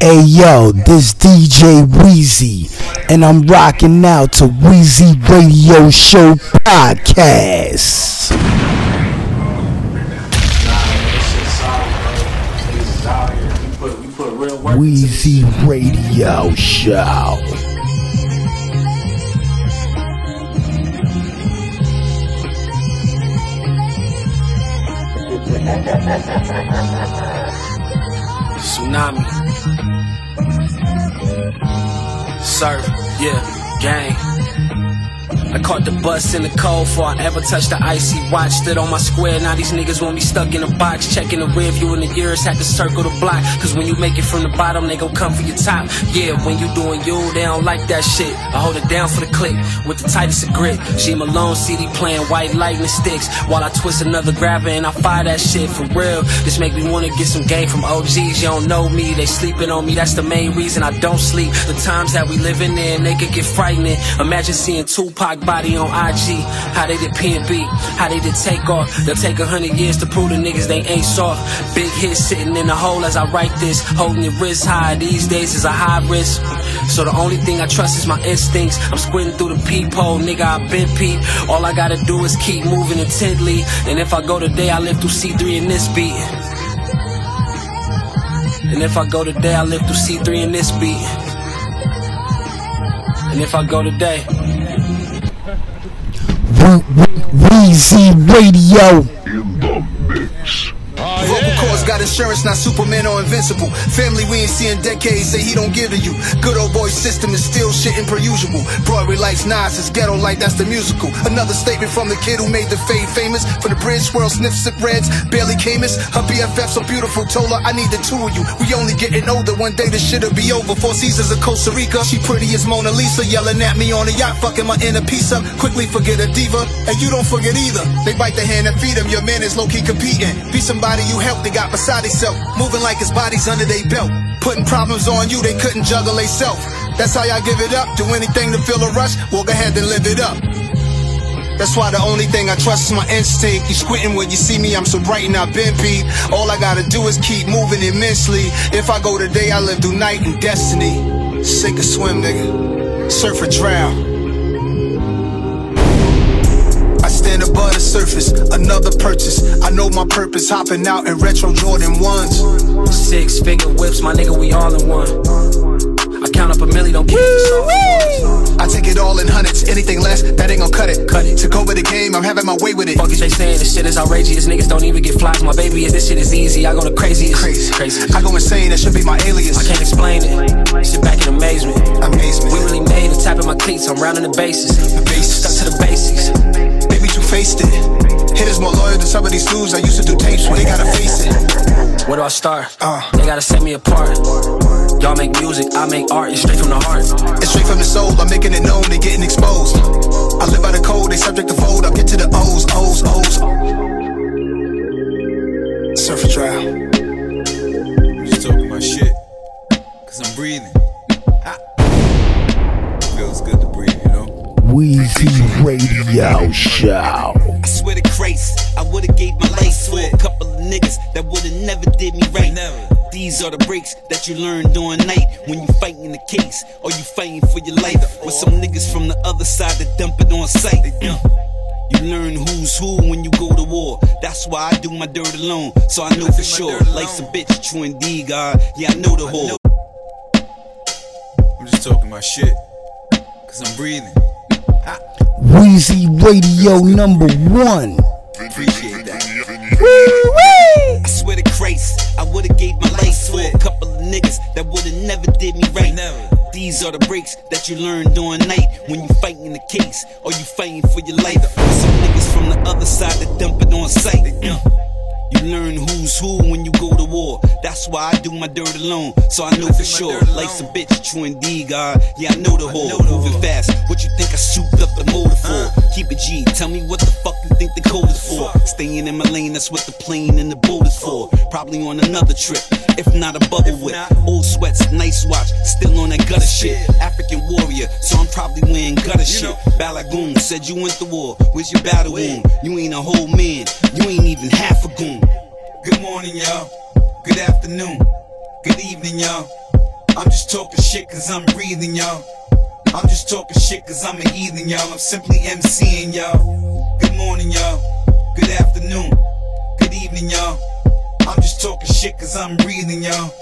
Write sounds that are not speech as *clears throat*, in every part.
Hey yo, this DJ Wheezy, and I'm rocking out to Wheezy Radio Show Podcast. Wheezy Radio Show. *laughs* Tsunami. Surf, yeah, gang. I caught the bus in the cold before I ever touched the icy watch. Stood on my square, now these niggas want me stuck in a box. Checking the rear view in the years, had to circle the block. Cause when you make it from the bottom, they gon' come for your top. Yeah, when you doing you, they don't like that shit. I hold it down for the click with the tightest of grip. She Malone CD playing white lightning sticks while I twist another grabber and I fire that shit for real. This make me wanna get some game from OGs. You don't know me, they sleeping on me. That's the main reason I don't sleep. The times that we living in, they could get frightening. Imagine seeing Tupac body on IG. How they did P&B, how they did Takeoff. They'll take a hundred years to prove the niggas they ain't soft. Big hit sitting in the hole as I write this. Holding your wrist high these days is a high risk. So the only thing I trust is my instincts. I'm squinting through the peephole, nigga, I've been peep. All I gotta do is keep moving intently. And if I go today, I live through C3 in this beat. And if I go today, I live through C3 in this beat. And if I go today, Wheezy Radio. Oh, Vocal cords got insurance, not Superman or invincible. Family we ain't seen decades, say he don't give to you. Good old boy system is still shitting per usual. Broadway lights, Nas is ghetto like that's the musical. Another statement from the kid who made the fade famous. For the bridge swirl, sniffs sip reds, barely came us. Her BFF so beautiful, told her I need the two of you. We only getting older, one day this shit'll be over. Four seasons of Costa Rica, she pretty as Mona Lisa, yelling at me on a yacht, fucking my inner piece up. Quickly forget a diva, and you don't forget either. They bite the hand and feed him, your man is low key competing. Be somebody you help, they got beside himself. Moving like his body's under their belt. Putting problems on you, they couldn't juggle they self. That's how y'all give it up. Do anything to feel a rush, go ahead and live it up. That's why the only thing I trust is my instinct. You squinting when you see me, I'm so bright and I've been beat. All I gotta do is keep moving immensely. If I go today, I live through night and destiny. Sink or swim, nigga. Surf or drown. Above the surface, another purchase. I know my purpose, hopping out in retro Jordan 1s. six figure whips, my nigga, we all in one. I count up a milli, don't keep. I take it all in hundreds, anything less, that ain't gon' cut it. Cut it. Took over the game, I'm having my way with it. Fuck is they saying? This shit is outrageous. Niggas don't even get flies. My baby, and this shit is easy. I go to crazy. Crazy. Crazy. I go insane, that should be my alias. I can't explain it. Sit back in amazement. Amazement. We really made it. Tapping my cleats. I'm rounding the bases. The bases. Stuck to the basics. Baby, you faced it. Hitters more loyal than some of these dudes I used to do tapes with. They gotta face it. Where do I start? Uh. They gotta set me apart. Y'all make music, I make art. It's straight from the heart. It's straight from the soul, I'm making it known, they getting exposed. I live by the code, they subject to fold. I'll get to the O's, O's, O's. Surf and drown. Just talking my shit. Cause I'm breathing. Know? Wheezy Radio Show. I swear to Christ, I would've gave my life for a couple of niggas that would've never did me right. Never. These are the breaks that you learn during night when you fighting the case or you fighting for your life. With some niggas from the other side that dump it on sight. *clears throat* You learn who's who when you go to war. That's why I do my dirt alone. So I know for sure. Life's a bitch, true indeed, God. Yeah, I know the whole. I'm just talking my shit. Cause I'm breathing. Ha. Wheezy Radio number one. Appreciate that. I swear to Christ, I would've gave my life for a couple of niggas that would've never did me right. Never. These are the breaks that you learn during night when you fighting the case or you fighting for your life. Some niggas from the other side that dump it on sight. You learn who's who when you go to war. That's why I do my dirt alone. So I know for sure. Life's a bitch, true indeed, God. Yeah, I know the whole. Moving fast. What you think I souped up the motor for? Keep it G. Tell me what the fuck you think the code is for. Staying in my lane, that's what the plane and the boat is for. Probably on another trip. If not a bubble whip. Old sweats, nice watch. Still on that gutter shit. African warrior. So I'm probably wearing gutter shit. Balagoon said you went to war. Where's your battle wound? You ain't a whole man. You ain't even half a goon. Good morning, y'all. Good afternoon. Good evening, y'all. I'm just talking shit cause I'm breathing, y'all. I'm just talking shit cause I'm a heathen, y'all. I'm simply MCing, y'all. Good morning, y'all. Good afternoon. Good evening, y'all. I'm just talking shit cause I'm breathing, y'all.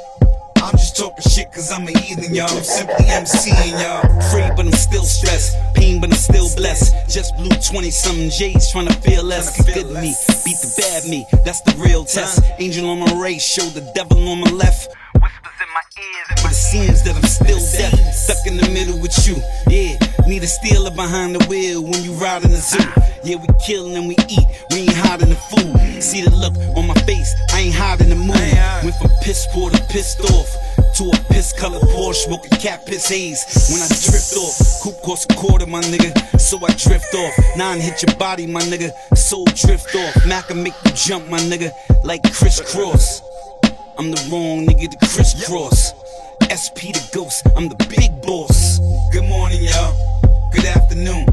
I'm just talking shit cause I'm a heathen, y'all. I'm simply MCing, y'all. Free, but I'm still stressed. Pain, but I'm still blessed. Just blew 20 something J's trying to feel less. Good me, beat the bad me. That's the real test. Angel on my right, show the devil on my left. Whispers my ears, but it seems that I'm still deaf. Stuck in the middle with you. Yeah, need a stealer behind the wheel when you ride in the zoo. Yeah, we kill and we eat. We ain't hiding the food. See the look on my face. I ain't hiding the mood. Went from piss poor to pissed off. To a piss colored Porsche, smoking cat piss haze. When I drift off, coupe costs a quarter, my nigga. So I drift off. Nine hit your body, my nigga. Soul drift off. Mac can make you jump, my nigga. Like crisscross. I'm the wrong nigga to crisscross. SP the ghost, I'm the big boss. Good morning, y'all. Good afternoon.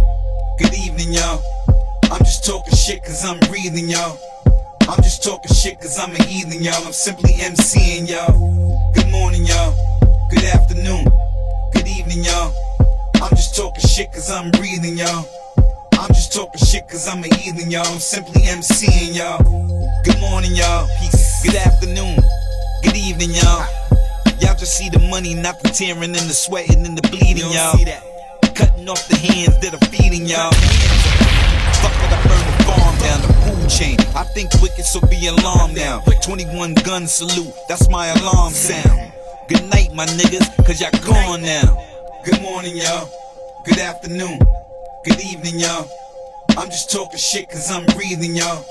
Good evening, y'all. I'm just talking shit cause I'm breathing, y'all. I'm just talking shit cause I'm a heathen, y'all. I'm simply MCing, y'all. Good morning, y'all. Good afternoon. Good evening, y'all. I'm just talking shit cause I'm breathing, y'all. I'm just talking shit cause I'm a heathen, y'all. I'm simply MCing, y'all. Good morning, y'all. Peace. Good afternoon. Good evening, y'all. Y'all just see the money, not the tearing and the sweating and the bleeding, y'all. Cutting off the hands that are feeding y'all. Fuck it, I burn the farm down, the food chain. I think wicked, so be alarmed now. 21 gun salute, that's my alarm sound. Good night, my niggas, cause y'all gone now. Good morning, y'all. Good afternoon. Good evening, y'all. I'm just talking shit cause I'm breathing, y'all.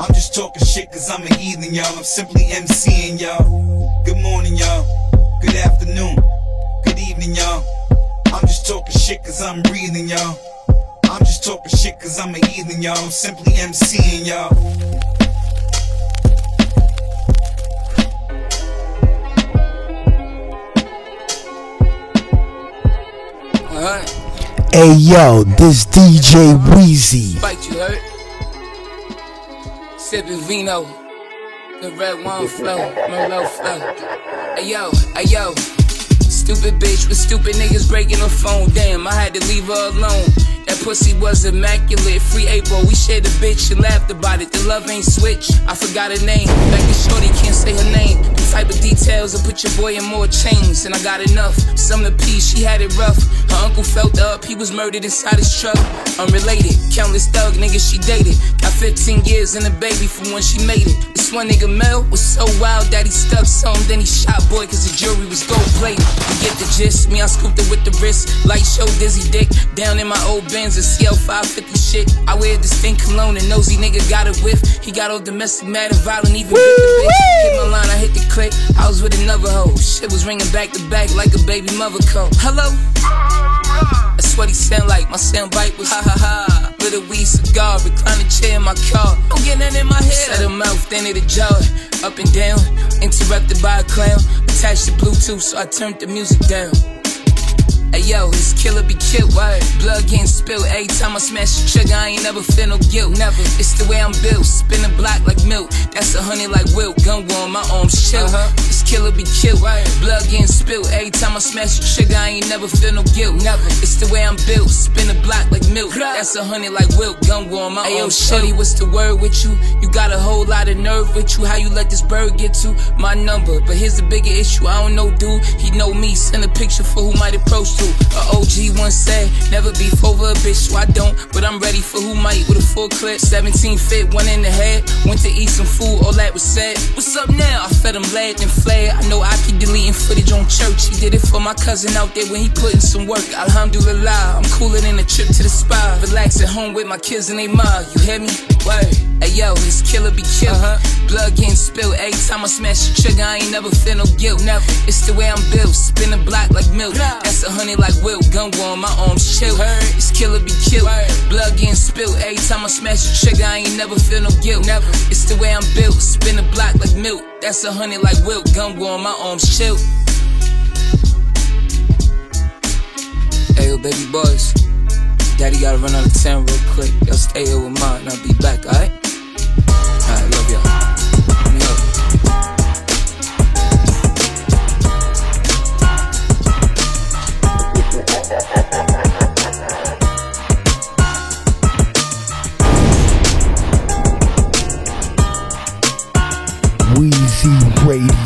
I'm just talking shit cause I'm a heathen, y'all. I'm simply MCing, y'all. Good morning, y'all. Good afternoon. Good evening, y'all. I'm just talking shit cause I'm breathing, y'all. I'm just talking shit cause I'm a heathen, y'all. I'm simply MCing, y'all. Hey yo, this DJ Wheezy. Bite you hurt. Sipping vino, the red wine flow, Merlot flow. Hey yo, hey yo. Stupid bitch with stupid niggas breaking the phone. Damn, I had to leave her alone. That pussy was immaculate. Free April, we shared a bitch and laughed about it. The love ain't switch. I forgot her name. Back to shorty, can't say her name. Type of details will put your boy in more chains. And I got enough. Some the peace, she had it rough. Her uncle felt up, he was murdered inside his truck. Unrelated, countless thug niggas she dated. Got 15 years and a baby from when she made it. This one nigga Mel was so wild that he stuck some. Then he shot boy cause the jury was gold plated. You get the gist, me I scooped it with the wrist. Light show dizzy dick. Down in my old Benz, a CL 550 shit. I wear distinct cologne and nosy nigga got it with. He got all domestic and violent, even bit the bitch. Hit my line, I hit the click. I was with another hoe. Shit was ringing back to back like a baby mother call. Hello? That's what he sound like. My sound bite was ha ha ha. A weed cigar, reclining chair in my car. Don't get that in my head. Set her mouth, then it a jaw. Up and down, interrupted by a clown. Attached to Bluetooth, so I turned the music down. Hey yo, this killer be killed. Word. Blood getting spilled every time I smash the trigger. I ain't never feel no guilt. Never. It's the way I'm built. Spin a block like milk. That's a honey like Wilt. Gun warm, my arms chill. Uh-huh. Killer be killed. Word. Blood getting spilled every time I smash the trigger. I ain't never feel no guilt. Never. It's the way I'm built. Spin a block like milk. That's a honey like Wilt. Gun warm, my Ayo, arms what's the word with you? You got a whole lot of nerve with you. How you let this bird get to my number? But here's the bigger issue. I don't know, dude. He know me. Send a picture for who might approach to. A OG once said, never beef over a bitch, so I don't. But I'm ready for who might with a full clip. 17 fit, one in the head. Went to eat some food, all that was said. What's up now? I fed him lead and I know I keep deleting footage on church. He did it for my cousin out there when he put in some work. Alhamdulillah, I'm cooler than a trip to the spa. Relax at home with my kids and they mom. You hear me? Word. Hey yo, this killer be killed. Uh-huh. Blood getting spilled every time I smash the trigger. I ain't never feel no guilt. Never. It's the way I'm built. Spin a block like milk. That's a honey like Wilt. Gun warm, my arms chill. It's killer be killed. Blood getting spilled every time I smash the trigger. I ain't never feel no guilt. Never. It's the way I'm built. Spin a block like milk. That's a honey like Wilt. Gun warm, my arms chill. Hey, yo, baby boys. Daddy gotta run out of town real quick. Y'all stay here with mine I'll be back? Alright,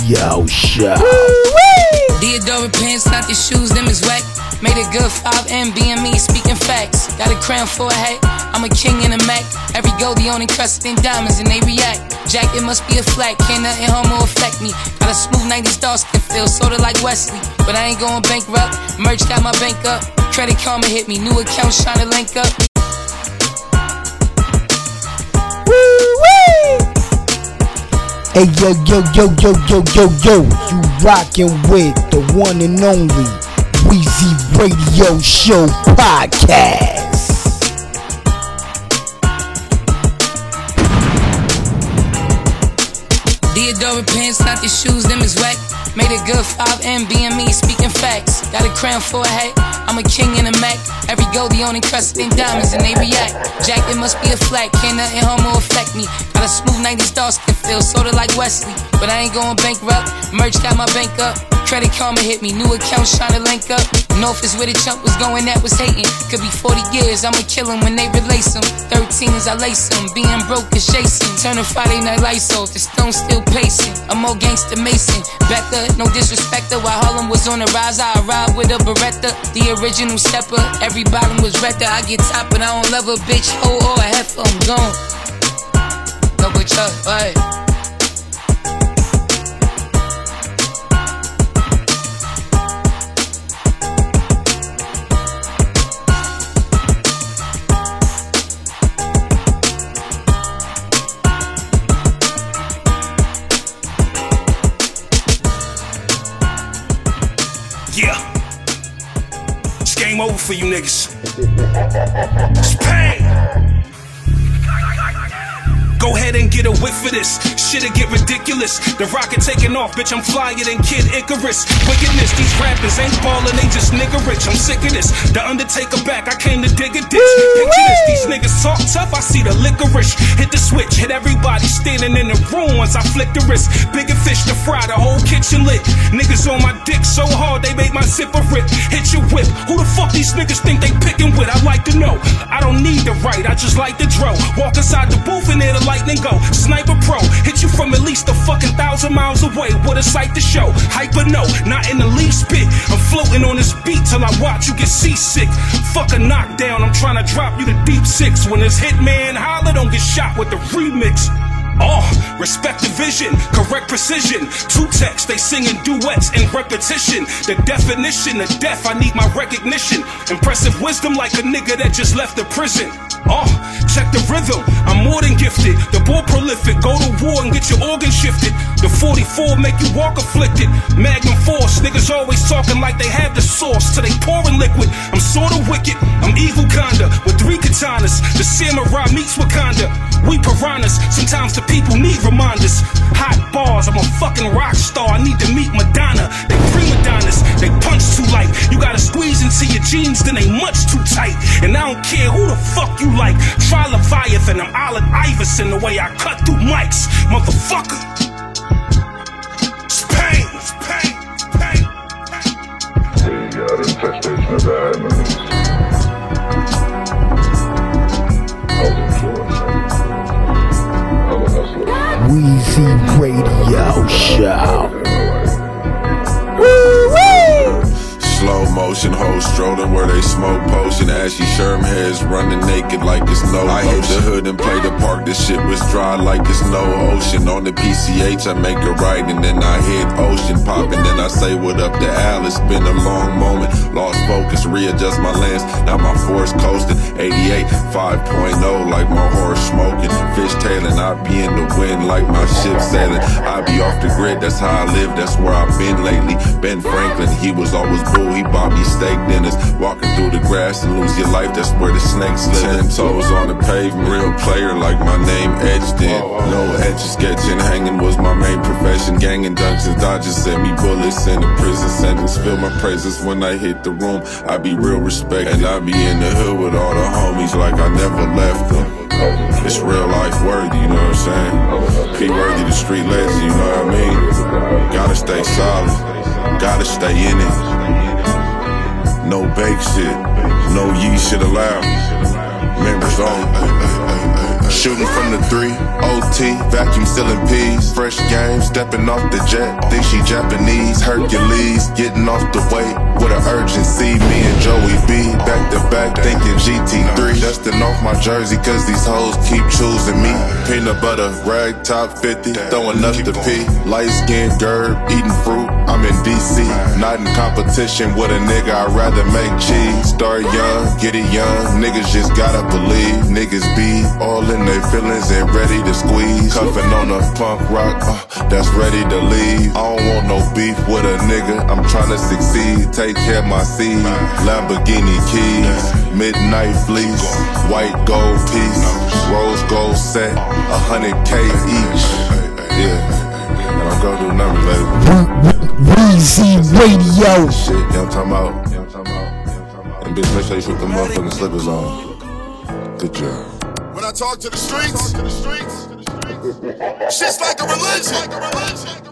Radio Show. Theodora pants, not the shoes, them is whack. Made a good 5M, BME, speaking facts. Got a crown for a hat, I'm a king in a Mac. Every goldie on encrusted in diamonds and they react. Jack, it must be a flat, can't nothing homo affect me. Got a smooth 90s dark skin feel, sorta like Wesley. But I ain't going bankrupt, merch got my bank up. Credit karma hit me, new accounts trying to link up. Hey yo yo yo yo yo yo yo, you rockin' with the one and only Weezy Radio Show podcast. Theodora pants, not the shoes, them is whack. Made a good 5M, BME, speaking facts. Got a crown for a hat, I'm a king in a Mac. Every goldie on encrusted in diamonds and they react. Jack, it must be a flat, can't nothing homo affect me. Got a smooth 90s dark skin feel, sorta like Wesley. But I ain't going bankrupt, merch got my bank up. Credit karma hit me, new accounts trying to link up. North is where the chump was going, that was hating. Could be 40 years, I'ma kill him when they release him. 13s, I lace him. Being broke is chasing. Turning Friday night lights off, the stone still pacing. I'm more gangster Mason. Becca, no disrespect while Harlem was on the rise, I arrived with a Beretta. The original stepper, every bottom was Retta. I get top, but I don't love a bitch, oh, oh, hoe or a heifer, I'm gone. No, but Chuck, right? Yeah. It's game over for you niggas. It's pain. Go ahead and get a whiff of this. Shit'll get ridiculous. The rocket taking off, bitch. I'm flyer than Kid Icarus. Wickedness, these rappers ain't ballin', they just nigga rich. I'm sick of this. The Undertaker back, I came to dig a ditch. Picture this, these niggas talk tough. I see the licorice. Hit the switch, hit everybody standing in the room once I flick the wrist. Bigger fish to fry, the whole kitchen lit. Niggas on my dick so hard they made my zipper rip. Hit your whip. Who the fuck these niggas think they picking with? I'd like to know. I don't need the right, I just like the dro. Walk inside the booth and the lightning go. Sniper pro, hit you from at least a fucking thousand miles away. What a sight to show. Hyper no, not in the least bit. I'm floating on this beat till I watch you get seasick. Fuck a knockdown, I'm trying to drop you to deep six. When this hitman holler, don't get shot with the remix. Oh, respect the vision, correct precision. Two texts, they singing duets in repetition. The definition of death, I need my recognition. Impressive wisdom like a nigga that just left the prison. Oh, check the rhythm, I'm more than gifted. The ball prolific, go to war and get your organs shifted. The 44 make you walk afflicted. Magnum force, niggas always talking like they have the sauce till they pouring liquid. I'm sorta wicked, I'm evil kinda, with three katanas. The samurai meets Wakanda. We piranhas, sometimes the people need reminders. Hot bars, I'm a fucking rock star. I need to meet Madonna. They prima donnas, they punch too light. You gotta squeeze into your jeans, then they much too tight. And I don't care who the fuck you like. Try Leviathan, I'm Allen Iverson the way I cut through mics, motherfucker. Weezy Radio Show. Slow motion, hoes strolling where they smoke potion. Ashy sherm heads running naked like it's no I hit the hood and play the park. This shit was dry like it's no ocean. On the PCH, I make a right and then I hit ocean pop. And then I say what up to Al. It's been a long moment. Lost focus, readjust my lens. Now my force coasting. 88, 5.0 like my horse smoking. Fish tailing, I be in the wind like my ship sailing. I be off the grid, that's how I live, that's where I've been lately. Ben Franklin, he was always bull, he bought me steak dinners. Walking through the grass and lose your life, that's where the snakes live. Ten toes on the pavement, real player like my name etched in. No etch sketching, hanging was my main profession. Ganging dungeons, dodgers sent me bullets in the prison sentence. Feel my praises when I hit the room, I be real respect. And I be in the hood with all the homies like I never left them. It's real life worthy, you know what I'm saying? P worthy, the street legend, you know what I mean? Gotta stay solid, gotta stay in it. No bake shit, no ye shit allowed. members on. Shooting from the three, OT, vacuum sealing P's. Fresh game, stepping off the jet. Think she Japanese, Hercules, getting off the way with an urgency. Me and Joey B, back to back, thinking GT3. Dusting off my jersey, cause these hoes keep choosing me. Peanut butter, rag top 50, throwing up the P. Light skin, gerb, eating fruit. I'm in DC, not in competition with a nigga. I'd rather make cheese. Start young, get it young. Niggas just gotta believe. Niggas be all in their feelings and ready to squeeze. Cuffing on a punk rock, uh, that's ready to leave. I don't want no beef with a nigga. I'm trying to succeed. Take care of my seed. Lamborghini keys, midnight fleece, white gold piece, rose gold set, a hundred K each. Yeah. And I'm gonna do numbers, baby. Weezy Radio. Shit, you I'm talking about? You know what I'm talking about? And bitch, make sure you put the motherfucking slippers on. Good job. When I talk to the streets, shit's like a religion.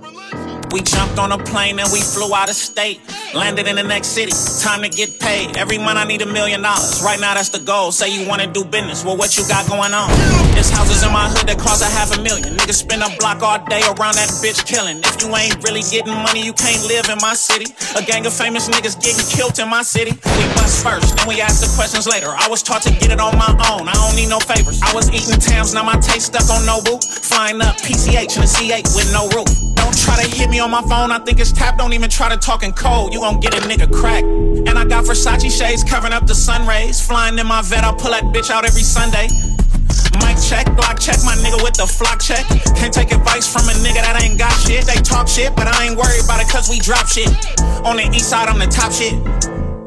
We jumped on a plane and we flew out of state. Landed in the next city, time to get paid. Every month I need a million dollars. Right now that's the goal. Say you wanna do business, well what you got going on? There's houses in my hood that cost a half a million. Niggas spend a block all day around that bitch killing. If you ain't really getting money, you can't live in my city. A gang of famous niggas getting killed in my city. We bust first, then we ask the questions later. I was taught to get it on my own. I don't need no favors. I was eating Tams, now my taste stuck on Nobu. Flying up PCH in a C8 with no roof. Don't try to hit me on my phone, I think it's tapped. Don't even try to talk in code, you gon' get a nigga cracked. And I got Versace shades covering up the sun rays. Flying in my vet, I pull that bitch out every Sunday. Mic check, block check, my nigga with the flock check. Can't take advice from a nigga that ain't got shit. They talk shit, but I ain't worried about it cause we drop shit. On the east side, I'm the top shit.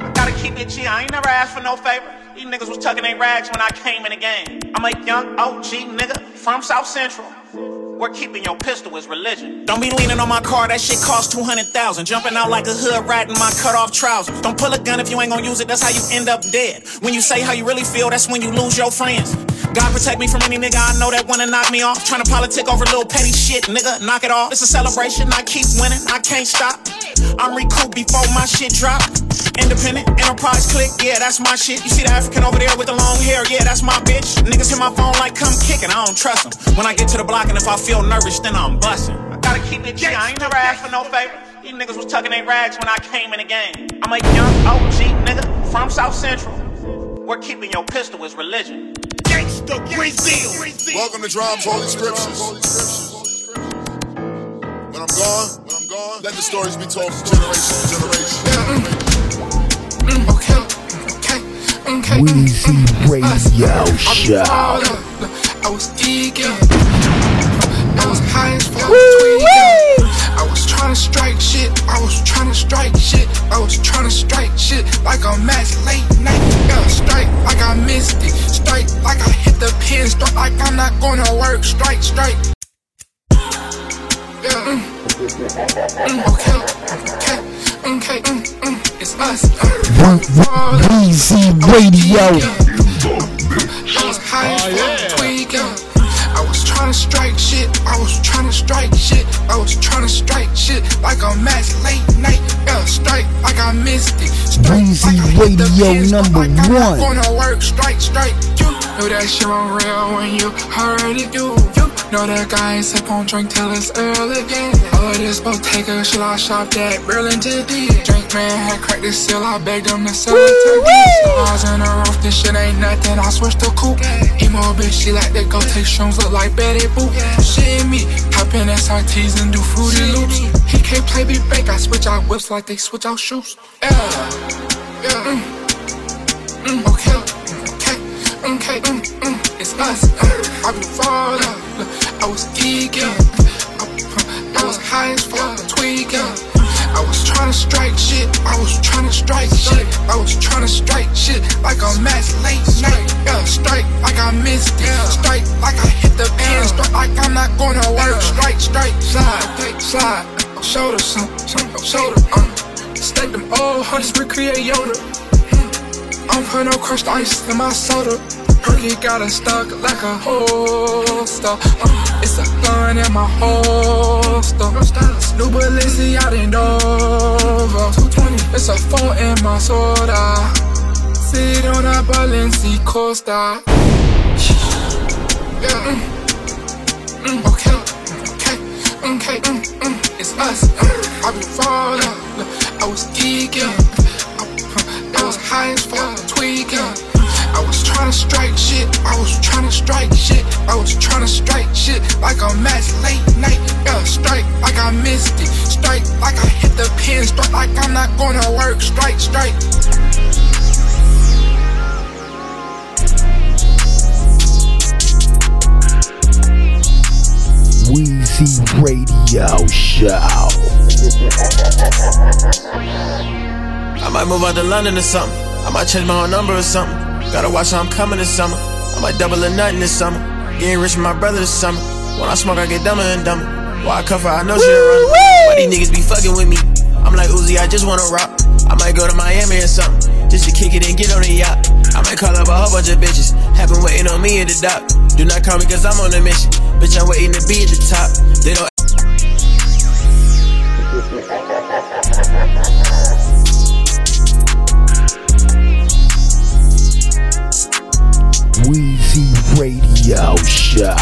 I Gotta keep it G, I ain't never asked for no favor. These niggas was tucking their rags when I came in the game. I'm a young OG nigga from South Central. Where keeping your pistol is religion. Don't be leaning on my car, that shit cost 200,000. Jumping out like a hood rat in my cut off trousers. Don't pull a gun if you ain't gonna use it, that's how you end up dead. When you say how you really feel, that's when you lose your friends. God protect me from any nigga I know that wanna knock me off. Trying to politic over little petty shit, nigga, knock it off. It's a celebration, I keep winning, I can't stop. I'm recouped before my shit drop. Independent, enterprise click, yeah, that's my shit. You see the African over there with the long hair, yeah, that's my bitch. Niggas hit my phone like come kicking, I don't trust them. When I get to the block and if I feel nervous, then I'm busting. I gotta keep it G, I ain't never asked for no favor. These niggas was tucking their rags when I came in the game. I'm a young OG nigga from South Central. We're keeping your pistol is religion. Gangsta Brazil. Welcome to Drums Holy Scriptures. When I'm gone, when I'm gone, let the stories be told from generation to generation. Okay, okay, okay. Weezy Radio Show. I was eager. I was high as fuck. I was trying to strike shit. I was trying to strike shit. I was trying to strike shit like a match late night. Yeah, strike like I missed it. Strike like I hit the pin. Strike like I'm not gonna work. Strike, strike. Yeah. Mm. Mm, okay, okay, okay. Mm, mm, it's us. Uh, Weezy Radio. Oh, I was high as fuck, tweaking. I was trying to strike shit. I was trying to strike shit. I was trying to strike shit like a match late night. Yeah, strike like I missed it. Strike Weezy like I hit the Radio pin. Strike number like I'm not one. Gonna work. Strike, strike. You know that shit on real when you already do. You know that guy ain't sip on drink till it's early again. All of this Bottega shit I shopped at Burlington. Drink man had cracked the seal. I begged him to sell it to me. Stars in the roof. This shit ain't nothing. I switched to coupe. Emo bitch, she like to go take shrooms. Look like Betty Boop. Shit me. Hop in SRTs and do fruity loops. He can't play me bank. I switch out whips like they switch out shoes. Yeah. Yeah. Mm. Mm, okay. Okay. Mm, mm, it's us. Uh, I been falling. I was eager. I, was high as fuck, tweaking. I was trying to strike shit. I was trying to strike shit. I was trying to strike shit like a match late night. Yeah, strike like I missed it. Strike like I hit the pin. Strike like I'm not gonna work. Strike, strike, slide, slide. Shoulder, some, shoulder. Um, stack them old hunters, recreate Yoda. Don't put no crushed ice in my soda. Perky got a stuck like a holster. Uh, it's a gun in my holster. New Balenciaga in Dover. 220. It's a phone in my soda. Sit on a Balenci Costa. yeah. Mm, mm, okay, okay, okay, mm, mm, it's us. Uh, I been falling, I was geeking, Was high as fuck, tweaking. I was trying to strike shit, I was trying to strike shit, I was trying to strike shit like a match late night. Yeah, strike like I missed it, strike like I hit the pin, strike like I'm not gonna work, strike, strike. Weezy Radio Show. I might move out to London or something. I might change my whole number or something. Gotta watch how I'm coming this summer. I might double or nothing this summer. Getting rich with my brother this summer. When I smoke, I get dumber and dumber. Why I her, I know she runner. Why these niggas be fucking with me? I'm like Uzi, I just wanna rock. I might go to Miami or something. Just to kick it and get on the yacht. I might call up a whole bunch of bitches. Have been waiting on me at the dock. Do not call me cause I'm on a mission. Bitch, I'm waiting to be at the top. They don't Weezy Radio Show.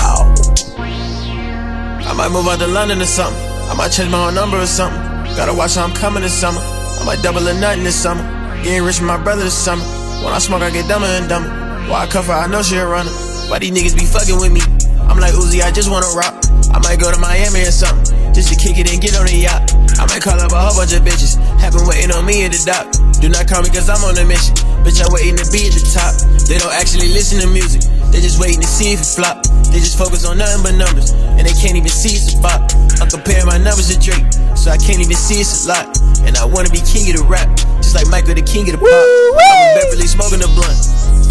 I might move out to London or something. I might change my whole number or something. Gotta watch how I'm coming this summer. I might double or nothing this summer. Getting rich with my brother this summer. When I smoke, I get dumber and dumber. Why I cuff her, I know she a runner. Why these niggas be fucking with me? I'm like Uzi, I just wanna rock. I might go to Miami or something. Just to kick it and get on the yacht. I might call up a whole bunch of bitches. Have been waiting on me at the dock. Do not call me cause I'm on a mission. Bitch, I'm waiting to be at the top. They don't actually listen to music. They just waiting to see if it flop. They just focus on nothing but numbers. And they can't even see it's a bop. I'm comparing my numbers to Drake. So I can't even see it's a lot. And I wanna be king of the rap. Just like Michael, the king of the pop. I'm in Beverly smoking a blunt.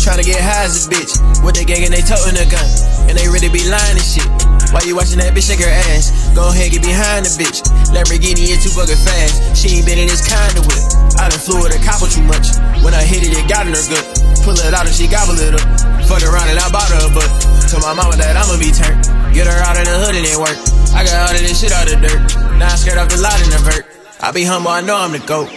Tryna get high as a bitch. With they gang and they toting a gun. And they really be lying and shit. Why you watching that bitch shake her ass? Go ahead, get behind the bitch. Lamborghini is too fucking fast. She ain't been in this kind of whip. I done flew with a copper too much. When I hit it, it got in her good. Pull it out and she gobble it up. Fuck around and I bought her a butt. Told my mama that I'ma be turned. Get her out of the hood and it work. I got all of this shit out of the dirt. Now I'm scared off the lot in the vert. I be humble, I know I'm the GOAT.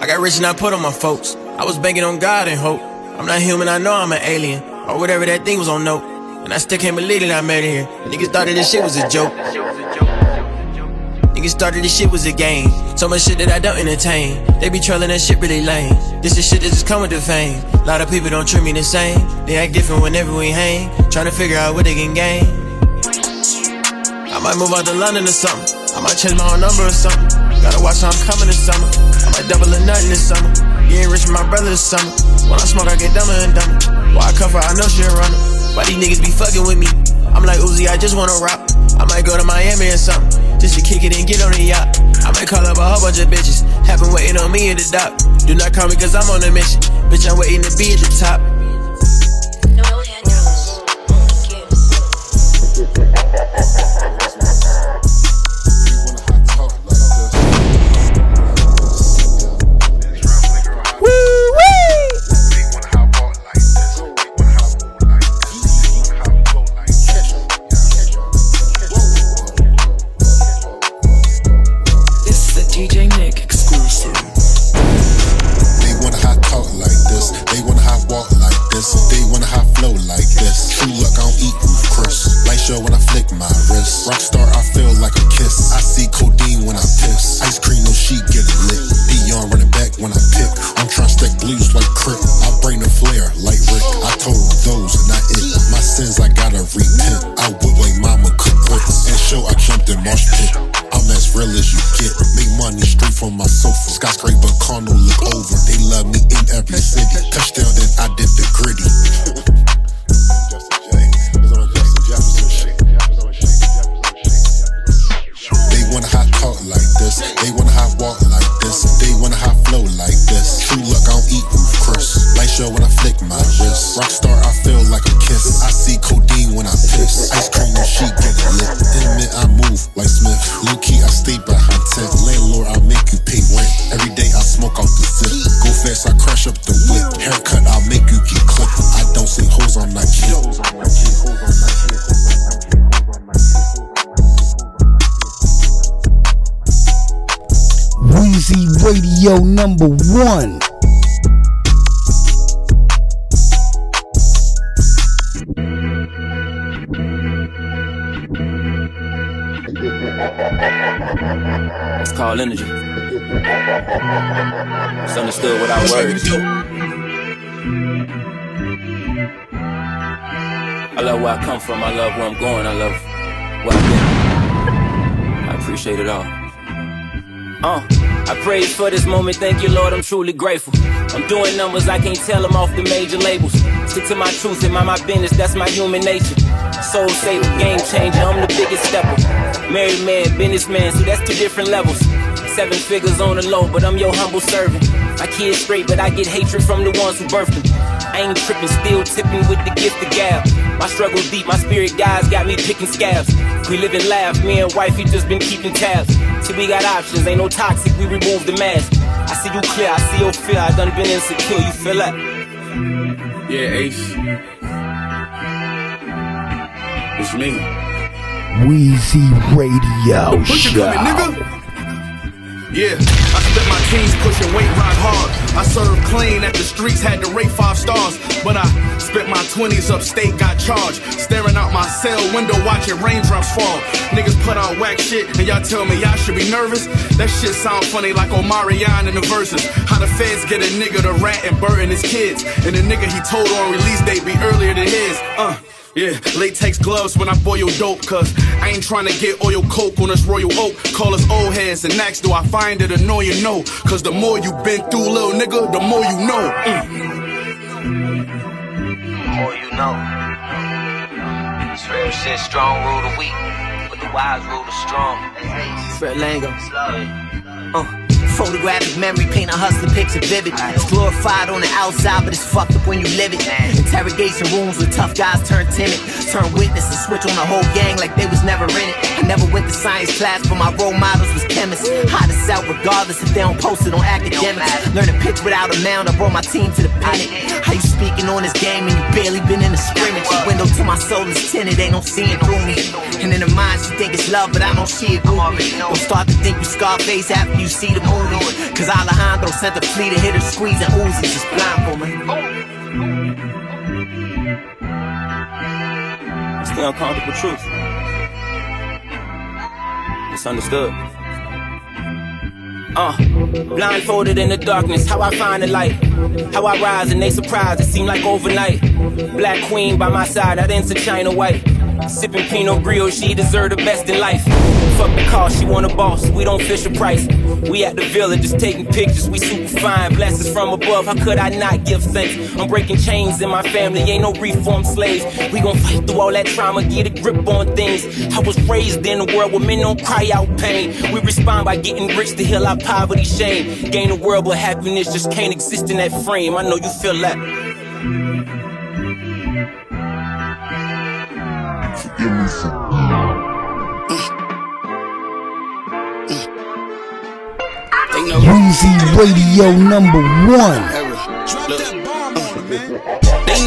I got rich and I put on my folks. I was banking on God and hope. I'm not human, I know I'm an alien. Or whatever that thing was on note. And I still can't believe that I made it here. Niggas thought that this shit was a joke. Niggas started this shit was a game. So much shit that I don't entertain. They be trolling that shit really lame. This is shit that just come with the fame. A lot of people don't treat me the same. They act different whenever we hang. Trying to figure out what they can gain. I might move out to London or something. I might change my own number or something. Gotta watch how I'm coming this summer. I might double or nothing this summer. Getting rich with my brother this summer. When I smoke, I get dumber and dumber. Why I cover, I know she a runner. Why these niggas be fucking with me? I'm like Uzi, I just wanna rock. I might go to Miami or something. Just to kick it and get on the yacht. I might call up a whole bunch of bitches. Have been waiting on me in the dock. Do not call me cause I'm on a mission. Bitch, I'm waiting to be at the top. This is a moment. Thank you, Lord. I'm truly grateful. I'm doing numbers. I can't tell them off the major labels. Stick to my truth and mind my business. That's my human nature. Soul saver, game changer. I'm the biggest stepper. Married man, businessman. so that's two different levels. Seven figures on the low, but I'm your humble servant. My kids straight, but I get hatred from the ones who birthed them. I ain't tripping, still tipping with the gift of gab. My struggle deep, my spirit guys got me picking scabs. We live and laugh, me and wife, wifey just been keeping tabs. See, we got options, ain't no toxic, we remove the mask. I see you clear, I see your fear, I done been insecure, you feel that? Yeah, Ace. It's me. Wheezy Radio Push it Show. Yeah, I spent my teens pushing weight rock hard. I served clean at the streets, had to rate five stars. But I spent my 20s upstate, got charged. Staring out my cell window, watching raindrops fall. Niggas put out whack shit, and y'all tell me y'all should be nervous? That shit sound funny like Omarion in the verses. How the feds get a nigga to rat and burden his kids. And the nigga he told on release date be earlier than his. Uh. Yeah, latex gloves when I boil dope, cause I ain't trying to get oil coke on this royal oak. Call us old heads and ask, do I find it annoying? No, cause the more you been through, little nigga, the more you know. Mm. The more you know. It's real shit, strong rule the weak, but the wise rule the strong. Fred Lango. Uh. Photographic memory, paint a hustler picture vivid. It's glorified on the outside, but it's fucked up when you live it. Interrogation rooms with tough guys turn timid, turn witness and switch on the whole gang like they was never in it. I never went to science class, but my role models was chemists. Hottest out regardless if they don't post it on academics. Learn to pitch without a mound, I brought my team to the pennant. How you speaking on this game and you barely been in the scrimmage? Window to my soul is tinted, ain't no seeing through me. And in the mind, she think it's love, but I know she agree. Don't start to think you Scarface after you see the movie. Cause Alejandro sent the fleet to hit her squeeze and Uzi just blindfold me. It's the uncomfortable truth. It's understood. Uh, blindfolded in the darkness, how I find the light. How I rise and they surprised, it seemed like overnight. Black queen by my side, I didn't China White. Sipping Pinot Grillo, she deserved the best in life. Fuck the cost, she want a boss, we don't fish a price. We at the village, just taking pictures, we super fine. Blessings from above, how could I not give thanks? I'm breaking chains in my family, ain't no reformed slaves. We gon' fight through all that trauma, get a grip on things. I was raised in a world where men don't cry out pain. We respond by getting rich to heal our poverty, shame. Gain a world where happiness just can't exist in that frame. I know you feel that. Wheezy Radio number one.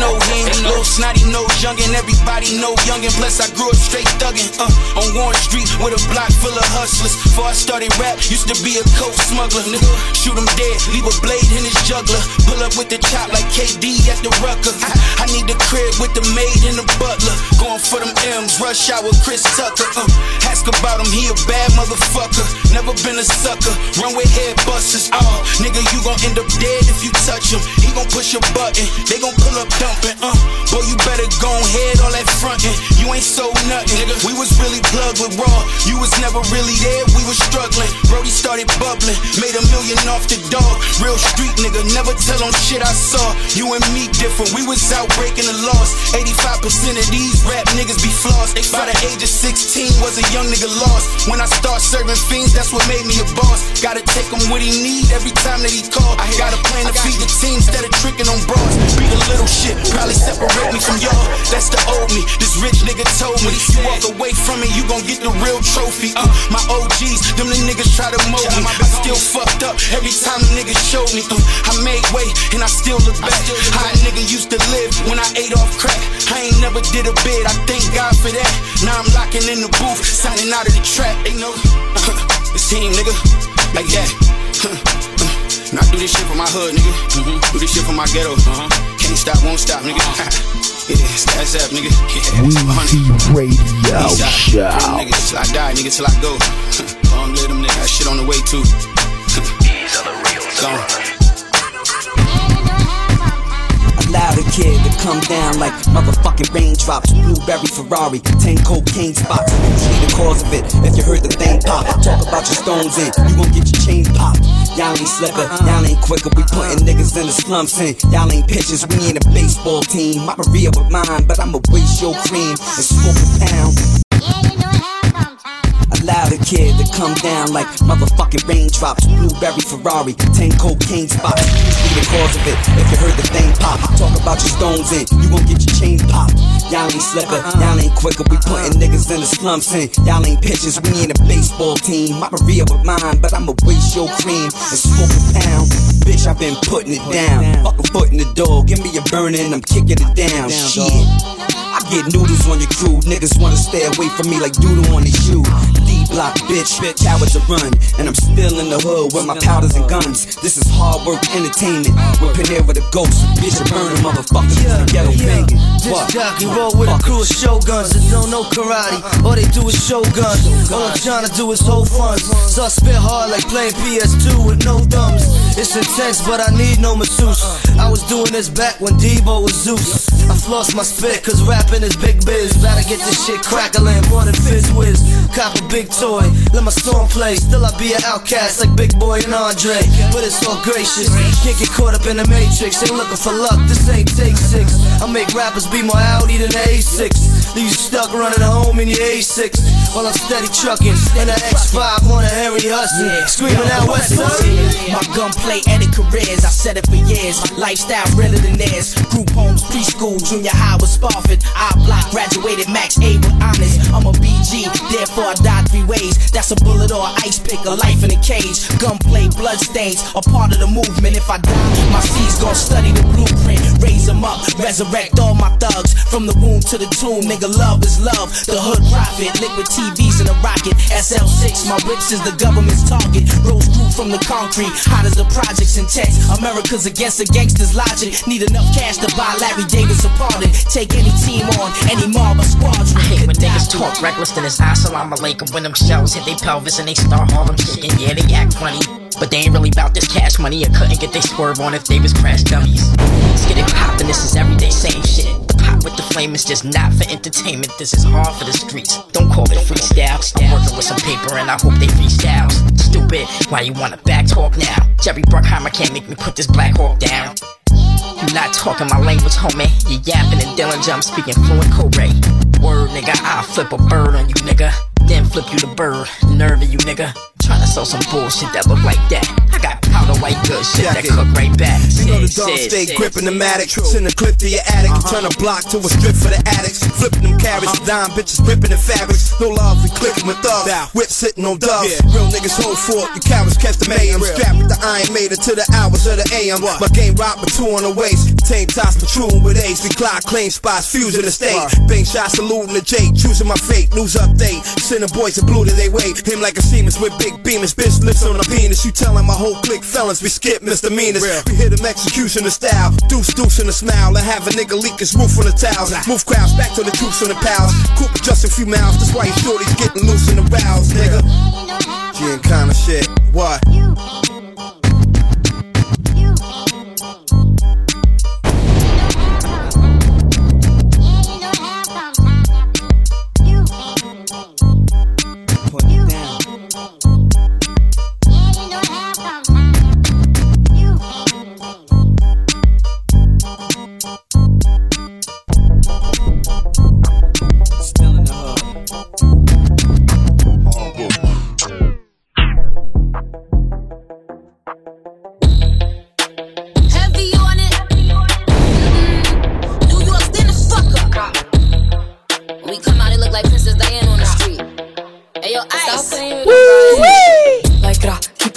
Know him, little snotty nose youngin', everybody know youngin'. Plus I grew up straight thuggin', uh, on Warren Street with a block full of hustlers. Before I started rap, used to be a coke smuggler. Nigga, shoot him dead, leave a blade in his juggler. Pull up with the chop like KD at the Rucker. I, I need the crib with the maid and the butler. Going for them M's, rush out with Chris Tucker. Uh, ask about him, he a bad motherfucker. Never been a sucker, run with head busters. Oh, nigga, you gon' end up dead if you touch him. He gon' push a button, they gon' pull up dumping. Uh, boy, you better go ahead, all that frontin'. You ain't sold nothing, nigga. We was really plugged with raw. You was never really there, we was struggling. Brody started bubbling, made a million off the dog. Real street nigga, never tell on shit I saw. You and me different, we was out breaking the laws. 85% of these rap niggas be flossed. They by the age of 16 was a young nigga lost. When I start serving fiends, that's what made me a boss. Gotta take him what he need every time that he call. I got a plan to feed the team instead of tricking on bras. Be the little shit, probably separate me from y'all. That's the old me. This rich nigga told me. You walk away from me, you gon' get the real trophy. Uh, my OGs, them the niggas try to mold me. I still fucked up every time the niggas showed me. Uh, I made way and I still look back. How a nigga used to live when I ate off crack. I ain't never did a bid, I thank God for that. Now I'm locking in the booth, signing out of the trap. They know this team, nigga, like that. *laughs* Now I do this shit for my hood, nigga. Do this shit for my ghetto. Uh-huh. Can't stop, won't stop, nigga. *laughs* Yeah, stats up, nigga. Yeah, Weezy Radio Show. Nigga, till I die, nigga, till I go. *laughs* Long live them nigga, that shit on the way too. *laughs* These are the real Gone. The kid to come down like motherfucking raindrops. Blueberry Ferrari, 10 cocaine spots. See the cause of it if you heard the thing pop. Talk about your stones in, you gon' get your chain popped. Y'all ain't slicker, y'all ain't quicker. We putting niggas in the slumps in. Y'all ain't pitchers, we ain't a baseball team. My career with mine, but I'ma waste your cream and smoke a pound. Allow the kid to come down like motherfucking raindrops. Blueberry Ferrari, 10 cocaine spots. See the cause of it if you heard the thing pop. Talk about your stones in, you gon' get your chain popped. Y'all ain't slicker, y'all ain't quicker. We putting niggas in the slumps in. Y'all ain't pitchers, we ain't a baseball team. My career with mine, but I'ma waste your cream and smoke a pound. Bitch, I've been putting it down. Fuck a foot in the door, give me a burning, I'm kicking it down. Shit. Get noodles on your crew. Niggas wanna stay away from me like doodle on the shoe. D block, bitch, cowards to run. And I'm still in the hood with my powders and guns. This is hard work entertainment. With a ghost. Bitch, I burn a motherfucker. Yeah, ghetto banging. This jockey roll with a crew of shoguns that don't know karate. All they do is show guns. All I'm trying to do is hold funds. So I spit hard like playing PS2 with no thumbs. It's intense, but I need no masseuse. I was doing this back when Devo was Zeus. I floss my spit, cause rapping is big biz. Better get this shit crackling more than Fizz Whiz. Cop a big toy, let my song play. Still I be an outcast like Big Boi and Andre. But it's all gracious. Can't get caught up in the matrix. Ain't looking for luck, this ain't take six. I make rappers be more Audi than A6. Leave you stuck running home in your A6. While I'm steady trucking. And the X5 on a Harry Hudson. Screaming out West Side. My gunplay ended careers, I said it for years. Lifestyle realer than theirs. Group homes, preschool, junior high with Sparford. I block, graduated max A with honors. I'm a BG, therefore I die three ways. That's a bullet or an ice pick, a life in a cage. Gunplay, bloodstains, a part of the movement. If I die, my seeds gon' study the blueprint. Raise them up, resurrect all my thugs. From the womb to the tomb, nigga, love is love. The hood profit, liquid TVs in a rocket. SL6, my whips is the government's target. Rose grew from the concrete, hot as the projects in text. America's against the gangsters' logic. Need enough cash to buy Larry Davis a pardon. Take any team on, any mob or squadron. I hate when niggas talk reckless, then it's assalamu alaikum. When them shells hit they pelvis and they start Harlem shaking. Yeah, they act funny. But they ain't really about this cash money. I couldn't get they swerve on if they was crash dummies. Let's get it poppin', this is everyday same shit. The with the flame is just not for entertainment. This is hard for the streets. Don't call it freestyle. I'm working with some paper and I hope they freestyles. Stupid, why you wanna back talk now? Jerry Bruckheimer can't make me put this Black Hawk down. You not talking my language, homie. You yapping and Dillinger, I'm speaking fluent Kobe. Word, nigga, I'll flip a bird on you, nigga. Then flip you the bird, nerve you, nigga. Tryna sell some bullshit that look like that. I got powder white good shit that cook right back. You know the dog stay gripping the Matic. Send a clip to your attic. Uh-huh. Turn a block to a strip for the addicts. Flipping them carrots, uh-huh. dime bitches ripping the fabrics. No love, we clicking with thugs. Whip sitting on dubs. Real niggas hold fort. You cowards catch the mayhem. Strapped with the Iron Maiden to the hours of the AM. What? My game rock with two on the waist. Tame toss patrolling with Ace. We clock claim spots, fusing the state. Bang shots saluting the J. Choosing my fate. News update. Sending boys in blue to they wait. Him like a Siemens with big beamers. Bitch lips on the penis. You telling my whole clique felons. We skip misdemeanors. We hit them execution the style. Deuce deuce in a smile. And have a nigga leak his roof on the towels. Move crowds back to the troops on the pals. Cooper just a few miles. That's why you shorty's getting loose in the rouse, nigga. G and kinda shit. What?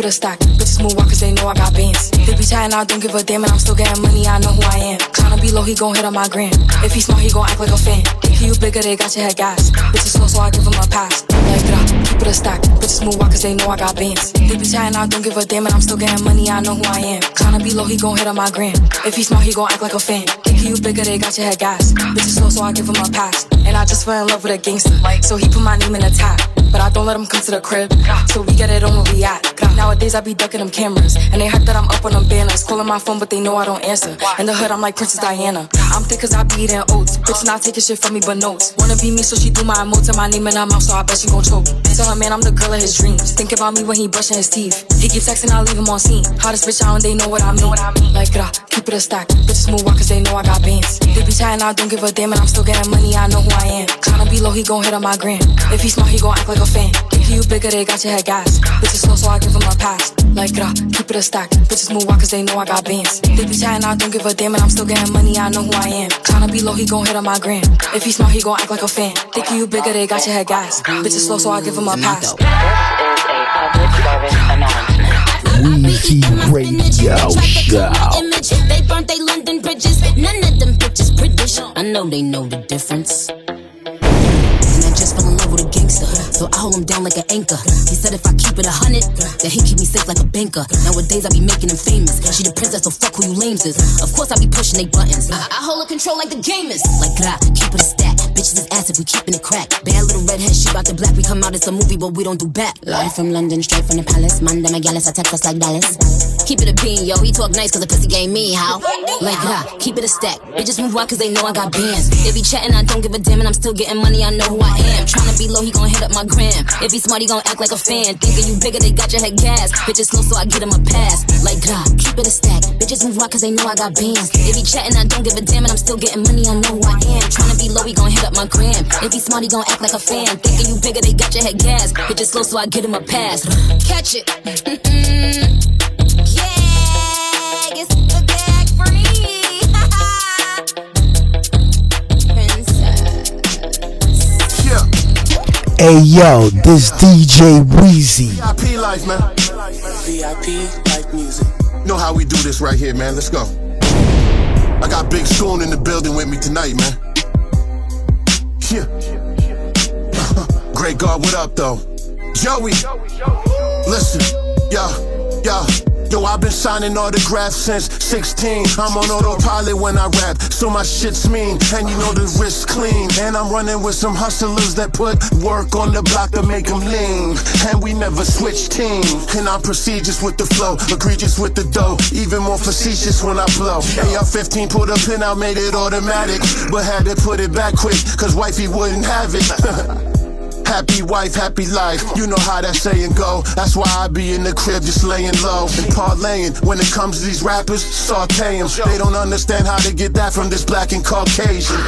Keep it. Bitches move walk cause they know I got bands. They be chatting, I don't give a damn, and I'm still getting money, I know who I am. Tryna be low, he gon' hit on my gram. If he smart, he gon' act like a fan. If you bigger, they got your head gas. Bitches slow, so I give him a pass. Like keep it a stack. Bitches move walk cause they know I got bands. They be chatting, I don't give a damn, and I'm still getting money, I know who I am. Tryna be low, he gon' hit on my gram. If he smart, he gon' act like a fan. If you bigger, they got your head gas. Bitches slow, so I give him a pass. And I just fell in love with a gangster. So he put my name in the top. But I don't let him come to the crib. So we get it on where we at. Nowadays I be ducking them cameras. And they heard that I'm up on them banners. Calling my phone, but they know I don't answer. In the hood, I'm like Princess Diana. I'm thick cause I be eating oats. Bitch not taking shit from me but notes. Wanna be me, so she do my emotes and my name in her mouth, so I bet she gon' choke. Tell her man I'm the girl of his dreams. Think about me when he brushing his teeth. He keep texting, I leave him on scene. Hottest bitch out they know what I mean. Like, grah, keep it a stack. Bitches move walk cause they know I got bands. They be chatting, I don't give a damn, and I'm still getting money, I know who I am. Tryna be low, he gon' hit on my gram. If he smart, he gon' act like a fan. Think you bigger, they got your head gas. Bitches slow, so I give him a pass. Like, grah, keep it a stack. Bitches move walk cause they know I got bands. They be chatting, I don't give a damn, and I'm still getting money, I know who I am. Tryna be low, he gon' hit on my gram. If he smart, he gon' act like a fan. Think you bigger, they got your head gas. Bitches slow, so I give him a pass. Weezy Radio Show. Image. They burnt they London bridges. None of them bitches British. I know they know the difference. And I just fell in love with a gangster. So I hold him down like an anchor. He said if I keep it a hundred, then he keep me safe like a banker. Nowadays I be making him famous. She the princess, so fuck who you lames is. Of course I be pushing they buttons. I, I hold a control like the gamers. Like grah, keep it a stack. Bitches is ass if we keeping it crack. Bad little redhead, she about the black. We come out, it's a movie, but we don't do back. Live from London, straight from the palace. Monday, my gallus, I text us like Dallas. Keep it a bean, yo. He talk nice cause the pussy gave me, how? Like grah, keep it a stack. Bitches move out cause they know I got bands. They be chatting, I don't give a damn, and I'm still getting money, I know who I am. Tryna be low, he gon' hit up my gram. If he smart, he gon' act like a fan. Thinking you bigger, they got your head gas. Bitches slow, so I get him a pass. Like grah, keep it a stack. Bitches move out cause they know I got bands. If he chatting, I don't give a damn, and I'm still getting money, I know who I am. Tryna be low, he gon' hit up my gram. If he smart, he gon' act like a fan. Thinking you bigger, they got your head gas. Bitches slow, so I get him a pass. Catch it. Mm-mm. Yeah, Hey yo, this DJ Weezy. VIP life, man. VIP like music. Know how we do this right here, man. Let's go. I got Big Spoon in the building with me tonight, man. Yeah. *laughs* Great God, what up, though? Joey. Listen, yo, yo. Yo, I've been signing autographs since 16. I'm on autopilot when I rap, so my shit's mean. And you know the wrist clean. And I'm running with some hustlers that put work on the block to make them lean. And we never switch teams. And I'm prestigious with the flow, egregious with the dough. Even more facetious when I blow. AR-15 pulled a pin out, made it automatic. But had to put it back quick, cause wifey wouldn't have it. *laughs* Happy wife, happy life. You know how that saying go. That's why I be in the crib just laying low and parlaying. When it comes to these rappers, saute 'em. They don't understand how to get that from this black and Caucasian.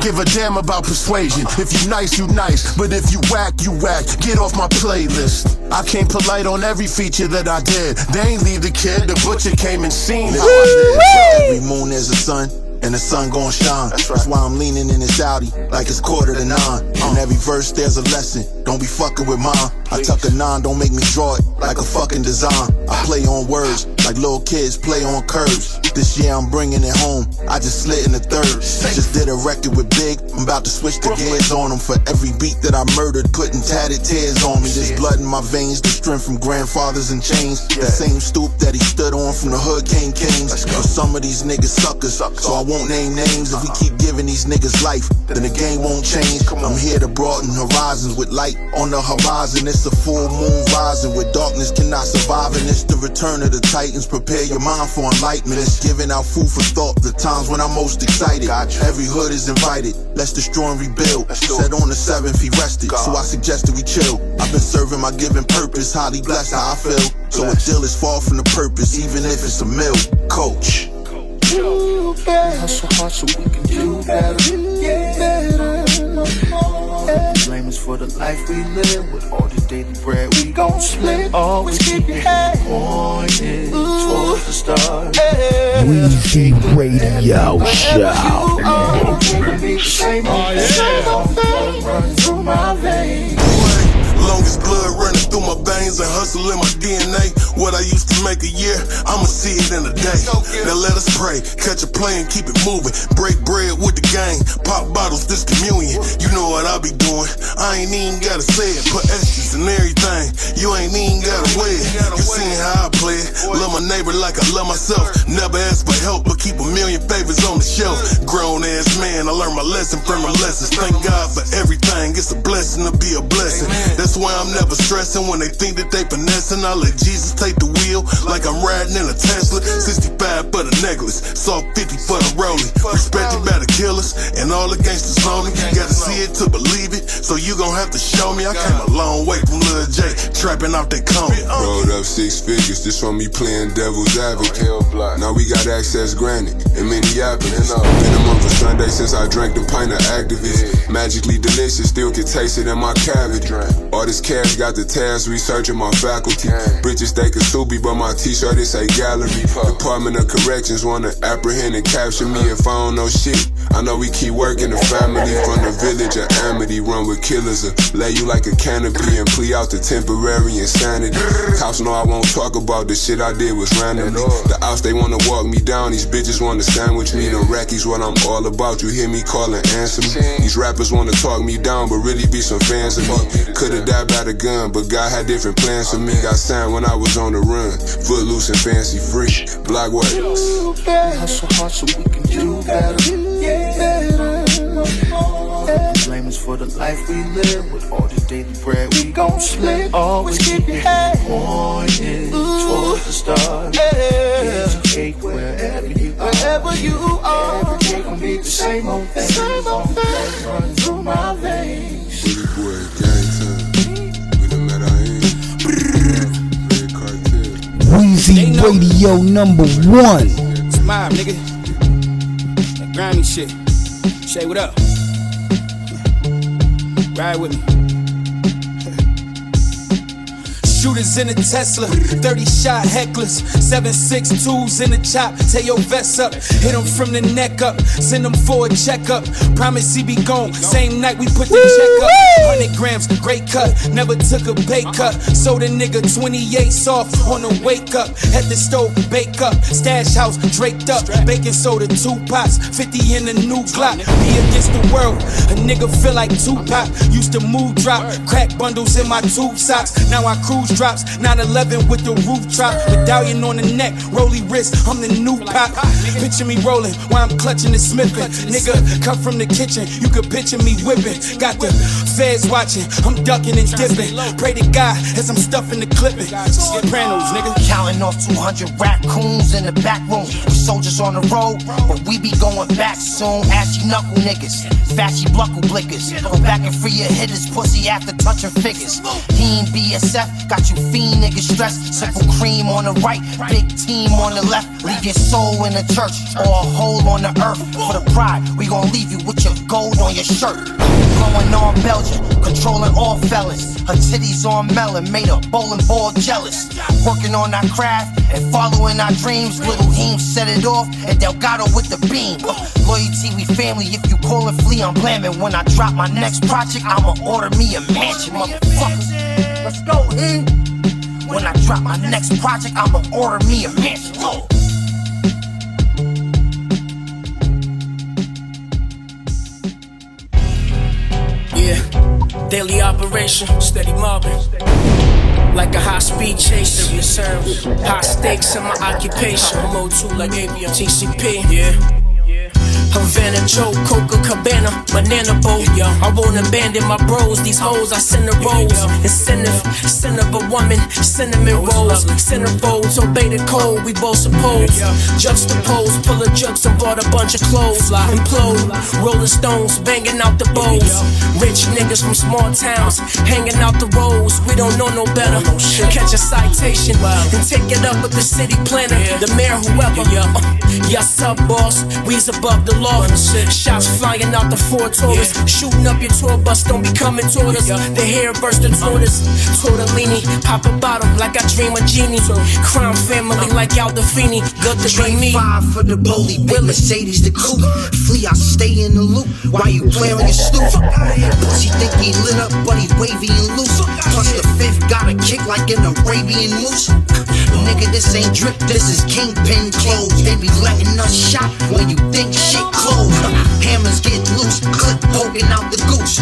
Give a damn about persuasion. If you nice, you nice. But if you whack, you whack. Get off my playlist. I came polite on every feature that I did. They ain't leave the kid. The butcher came and seen how I Every moon is a sun. And the sun gon' shine. That's, why I'm leaning in this Audi like it's quarter to nine. In uh. every verse, there's a lesson. Don't be fucking with mine. I tuck a nine, don't make me draw it like a fucking design. I play on words like little kids play on curves. This year I'm bringing it home. I just slid in the third. Just did a record with Big. I'm about to switch the gears on them for every beat that I murdered, putting tatted tears on me. There's blood in my veins, the strength from grandfathers and chains. The same stoop that he stood on from the hood came kings. Some of these niggas suckers, so I won't name names. If we keep giving these niggas life, then the game won't change. I'm here to broaden horizons with light on the horizon. It's a full moon rising where darkness cannot survive, and it's the return of the titans. Prepare your mind for enlightenment. It's giving out food for thought. The times when I'm most excited. Every hood is invited. Let's destroy and rebuild. Said on the seventh he rested, so I suggested we chill. I've been serving my given purpose, highly blessed how I feel. So a deal is far from the purpose, even if it's a mill. Coach. Hustle hard so we can do better. Blame us for the life we live with all the daily bread we gon' split. Always keep your head pointed towards the stars. Weezy Radio Show. through my veins. Longest blood running through my veins and hustle in my DNA. What I used to make a year, I'ma see it in a day. Now let us pray, catch a plane, keep it moving. Break bread with the gang, pop bottles, this communion. You know what I be doing. I ain't even gotta say it, put extras and everything. You ain't even gotta wear it. You seen how I play it. Love my neighbor like I love myself. Never ask for help, but keep a million favors on the shelf. Grown ass man, I learned my lesson from my lessons. Thank God for everything. It's a blessing to be a blessing. That's why I'm never stressing when they think that they finessing. I let Jesus take the wheel like I'm riding in a Tesla. 65 for the necklace, soft 50 for the rolling. Respected by the killers and all the gangsters on me. Gotta see it to believe so you gon' have to show me. I came a long way from Lil J, trapping out that cone. Rolled up six figures, this from me playing devil's advocate. Now we got access granted in Minneapolis. Been a month for Sunday since I drank the pint of activists. Magically delicious, still can taste it in my cavity. All this cash got the task researching my faculty. Bridges they can sue me, but my t-shirt it say gallery. Department of Corrections wanna apprehend and capture me if I don't know shit. I know we keep working the family from the village of Amity. Run with killers or lay you like a canopy and plea out the temporary insanity. Cops know I won't talk about the shit I did was randomly. Uh, the outs they wanna walk me down, these bitches wanna sandwich me. The Rackies what I'm all about. You hear me call and answer me. These rappers wanna talk me down, but really be some fans of me. Could've died by the gun, but God had different plans for me. Got signed when I was on the run, footloose and fancy free. Block what? Hustle hard so we can do better. Blame us for the life we live with all this daily bread we gon' split. Always keep your head pointed towards the stars. Educate wherever you are. Wherever you are. Every day gon' be the same old thing. Same old thing. Run through my veins. Pretty boy, gang time. We done met our end. Red cartel. Weezy Radio number one. Smile, nigga. That grimy shit. Shay, what up? Ride with me. *laughs* Shooters in a Tesla, 30 shot hecklers, 762s in the chop. Tear your vest up, hit them from the neck up, send them for a checkup. Promise he be gone, same night we put the check up. 100 grams, great cut, never took a pay cut. Sold a nigga 28 soft on the wake up. At the stove, bake up, stash house draped up. Baking soda, two pots, 50 in a new Glock. Be against the world, a nigga feel like Tupac. Used to move drop, crack bundles in my tube socks. Now I cruise drops, 911 with the roof drop. Medallion on the neck, rolly wrist, I'm the new pop. Picture me rolling while I'm clutching and smithing. Nigga, come from the kitchen, you could picture me whipping. Got the feds watching, I'm ducking and dipping. Pray to God as I'm stuffing the clipping. Sopranos, nigga. Counting off 200 raccoons in the back room. We soldiers on the road, but we be going back soon. Ashy knuckle niggas, fashy buckle blickers. Go back and free your hitters, pussy after touching figures. Ain't BSF, got you fiend niggas stressed. Simple cream on the right, big team on the left. Leave your soul in the church or a hole on the earth. For the pride, we gon' leave you with your gold on your shirt. Going on Belgium, controlling all fellas. Her titties on melon, made a bowling ball jealous. Working on our craft and following our dreams. Little Heem set it off, and Delgado with the beam. Loyalty, we family. If you call and flee, I'm blaming. When I drop my next project, I'ma order me a mansion, motherfucker. Let's go, Heem. When I drop my next project, I'ma order me a mansion. Daily operation, steady mobbing. Like a high speed chase, serious service. High stakes in my occupation. Low two like ABM TCP. Yeah. Havana, Joe, Coca Cabana, banana boat. I won't abandon my bros. These hoes, I send a rose. Incentive, sin of a woman, cinnamon rolls. Centerfolds, obey the code, we both suppose. Juxtapose, pull a jux and bought a bunch of clothes. Implode, rolling stones, banging out the bows. Rich niggas from small towns, hanging out the roads. We don't know no better. Catch a citation and take it up with the city planner, the mayor, whoever. Uh, yes, up, boss. We's above the law. Shots flying out the four Taurus. Shooting up your tour bus, don't be coming toward us. The hair burst the uh. tortoise. Tortellini, pop a bottle like I dream a genie. Crime family uh. like Aldefini. Good to be me. Five for the bully, big Mercedes the coupe. Flea, I stay in the loop while you play on your stoop. Pussy think he lit up, but he wavy and loose. Plus the fifth got a kick like an Arabian moose. Nigga, this ain't drip, this is kingpin clothes. They be letting us shop when you think shit closed. Hammers get loose, clip poking out the goose.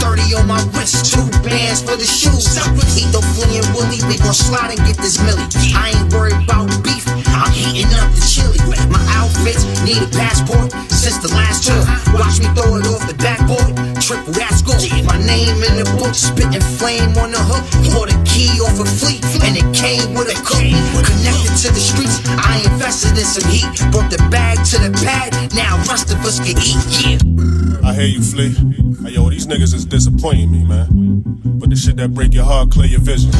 30 on my wrist, two bands for the shoes. Eat the Flea and Willie, we gon' slide and get this millie. I ain't worried about beef, I'm heating up the chili. My outfits need a passport since the last tour. Watch me throw it off the backboard, triple that's gold. My name in the book, spitting flame on the hook. Bought a key off a fleet, and it came with a cook. Connected to the streets, I invested in some heat. Brought the bag to the pad, now rest of us can eat. Yeah. I hear you, Flea. Hey, yo, these niggas is disappointing me, man. But the shit that break your heart, clear your vision.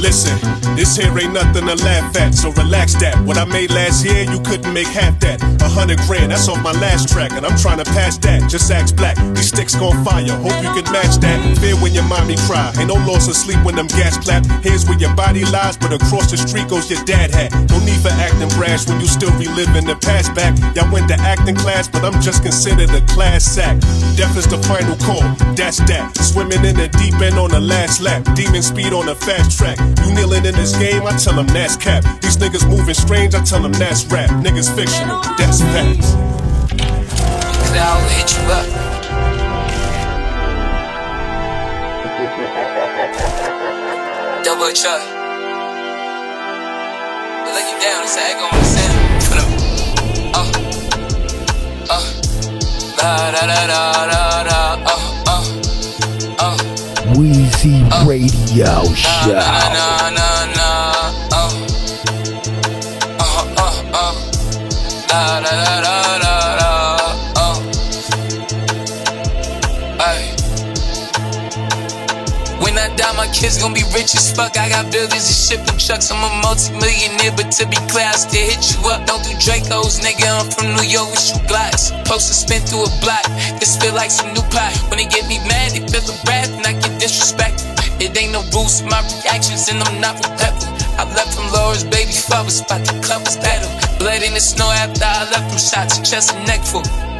Listen, this here ain't nothing to laugh at, so relax that. What I made last year, you couldn't make half that. A hundred grand, that's off my last track, and I'm trying to pass that. Just ask black, these sticks gon' fire. Hope you can match that. Fear when your mommy cry. Ain't no loss of sleep when them gas clap. Here's where your body lies, but across the street goes your dad hat. No need for acting brash when you still reliving the past back. Y'all went to acting class, but I'm just considered a class sack. Death is the final call, that's that. Swimming in the deep end on the last lap. Demon speed on the fast track. You kneeling in this game, I tell them that's cap. These niggas moving strange, I tell them that's rap. Niggas fictional, that's facts. I'll hit you up. Double you down, it's that going to sound. Put Uh. Uh. Uh. Weezy Radio Show. Uh. Uh. La kids gon' be rich as fuck. I got buildings and shipping trucks. I'm a multi-millionaire, but to be clear, I still hit you up. Don't do Dracos, nigga. I'm from New York with shoe glocks. Post to spin through a block. This feel like some new pot. When they get me mad, they feel the wrath and I get disrespected. It ain't no rules to my reactions, and I'm not repetitive. I left from Laura's baby father spot, the club was better. Blood in the snow after I left from shots, chest and neck full.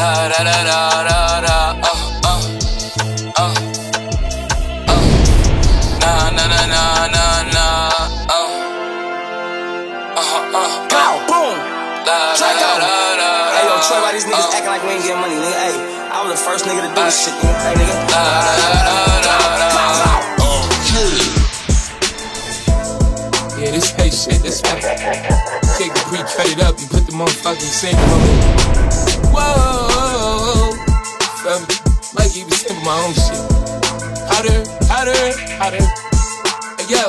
La da da da da da, uh, uh, uh, uh. Na na na na na na, uh, uh, uh. Go, boom. La da da da da. Hey, yo, Troy, why these niggas acting like we ain't getting money, nigga? Hey, I was the first nigga to do this shit, nigga. Hey, nigga. Yeah, this fake shit, this fake. Take the pre-cut it up and put the motherfucking sample on it. Whoa, feel me? Like even sample my own shit. Hotter, hotter, hotter. Hey yo,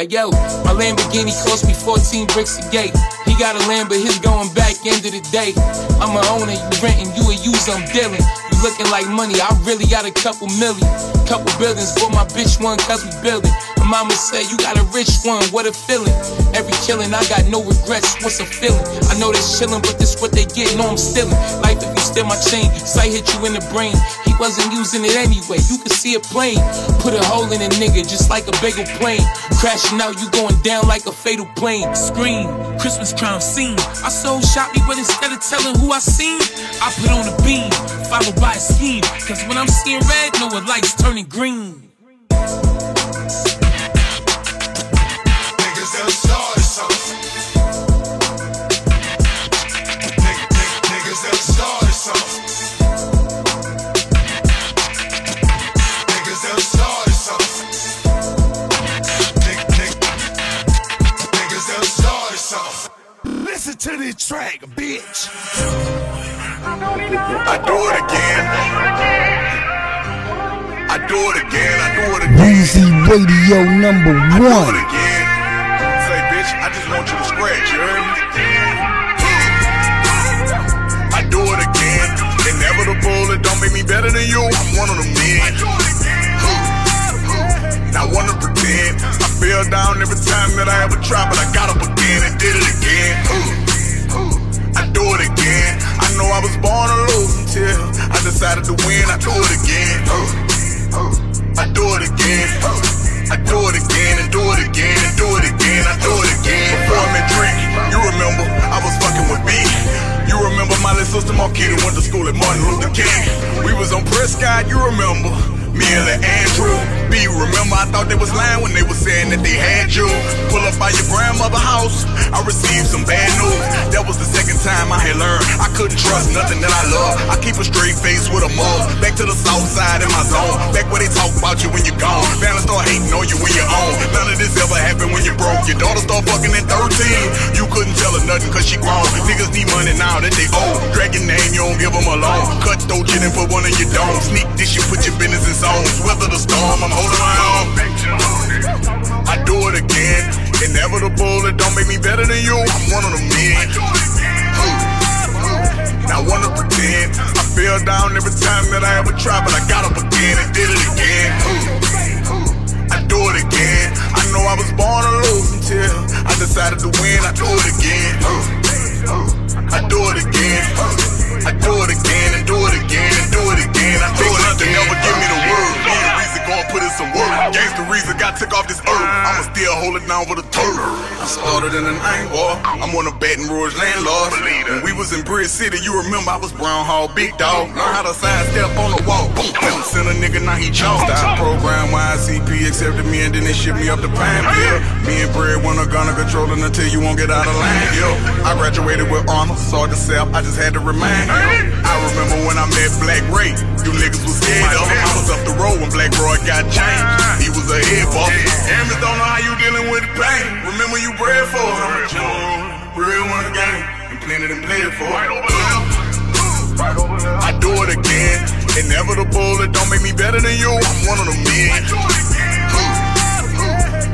hey yo, my Lamborghini cost me 14 bricks a gate. He got a Lamb, but his going back end of the day. I'm a owner, you renting, you a user, I'm dealing. You looking like money, I really got a couple million. Couple buildings, bought my bitch one cause we building. Mama said, You got a rich one, what a feeling. Every killing, I got no regrets, what's a feeling? I know they chillin', but this what they get, no, I'm stealing. Life, if you steal my chain, sight hit you in the brain. He wasn't using it anyway, you could see it plain. Put a hole in a nigga, just like a bagel plane. Crashing out, you going down like a fatal plane. Scream, Christmas crime scene. I sold shot me, but instead of telling who I seen, I put on a beam, followed by a scheme. Cause when I'm seeing red, what lights turning green. To this track, bitch. I do it again. I do it again. I do it again. Weezy Radio number one. Want you to scratch, you heard me? Hmm. I do it again. Inevitable, it don't make me better than you. I'm one of them men. Hmm. Not one to pretend. I fell down every time that I ever tried, but I got up again and did it again. Hmm. I do it again. I know I was born to lose until I decided to win. I do it again. I do it again. Sister went to school at Martin Luther King. We was on Prescott, you remember. Me and Andrew, B Remember, I thought they was lying when they was saying that they had you. Pull up by your grandmother house, I received some bad news. That was the second time I had learned I couldn't trust nothing that I love. I keep a straight face with a mug. Back to the south side in my zone. Back where they talk about you when you're gone. Family start hating on you when you're on. None of this ever happened when you're broke. Your daughter start fucking at 13. You couldn't tell her nothing cause she grown. Niggas need money now that they owe. Drag your name, you don't give them a loan. Cut throat, you didn't put one in your dome. Sneak this, you put your business in zones. Weather the storm, I'm holding my own. I do it again. Inevitable, it don't make me better than you. I'm one of the men. Now wanna pretend I fell down every time that I ever tried, but I got up again and did it again. I do it again. I know I was born to lose until I decided to win. I do it again. I do it again. I do it again and do it again and do it again. I do it again. Never give me the word. Reason, put in some work. Game's the reason God took off this earth. I'ma still hold it down for the turf. I started in the night war. I'm one of Baton Rouge landlords. When we was in Bridge City, you remember I was Brown Hall, big dog. Learn how to side step on the wall. Boom, boom. Send a nigga, now he chalked out. Program YCP accepted me and then they shipped me up to Pineville. Me and Bread wanna gunner controlling until you won't get out of line. Yo, I graduated with honor, saw the self. I just had to remind. I remember when I met Black Ray. You niggas was scared of him. I was up the road when Black Roy got changed. He was a head boss. Hammers don't know how you dealing with the pain. Remember you bred for it. I'm a real one game. And plenty them played it for it. I do it again. Inevitable, it don't make me better than you. I'm one of the men.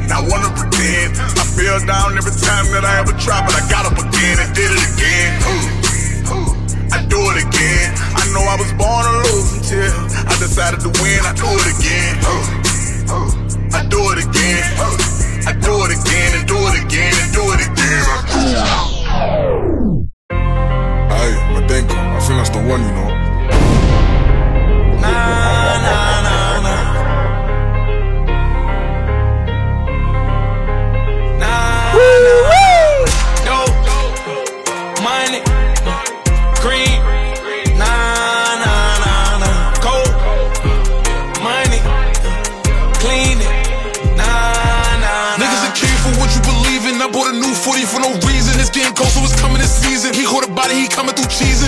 Now wanna pretend I fell down every time that I ever tried, but I got up again and did it again. I do it again. I know I was born to lose until I decided to win. I do it again. I do it again. I do it again and do it again and do it again. Hey, Madenko, I think that's the one, you know.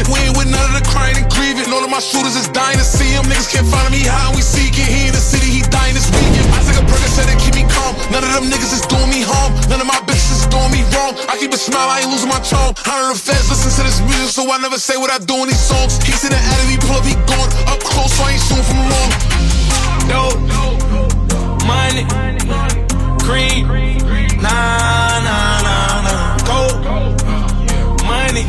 We ain't with none of the crying and grieving. All of my shooters is dying to see him. Niggas can't find me high, we seek it. He in the city, he dying this weekend. I take a Percocet and keep me calm. None of them niggas is doing me harm. None of my bitches is doing me wrong. I keep a smile, I ain't losing my charm. Hundred of feds listen to this music, so I never say what I do in these songs. He's in the attic, he pull up, he gone. Up close, so I ain't soon from long. Dope, money, green, nah, nah, nah, nah, gold, money,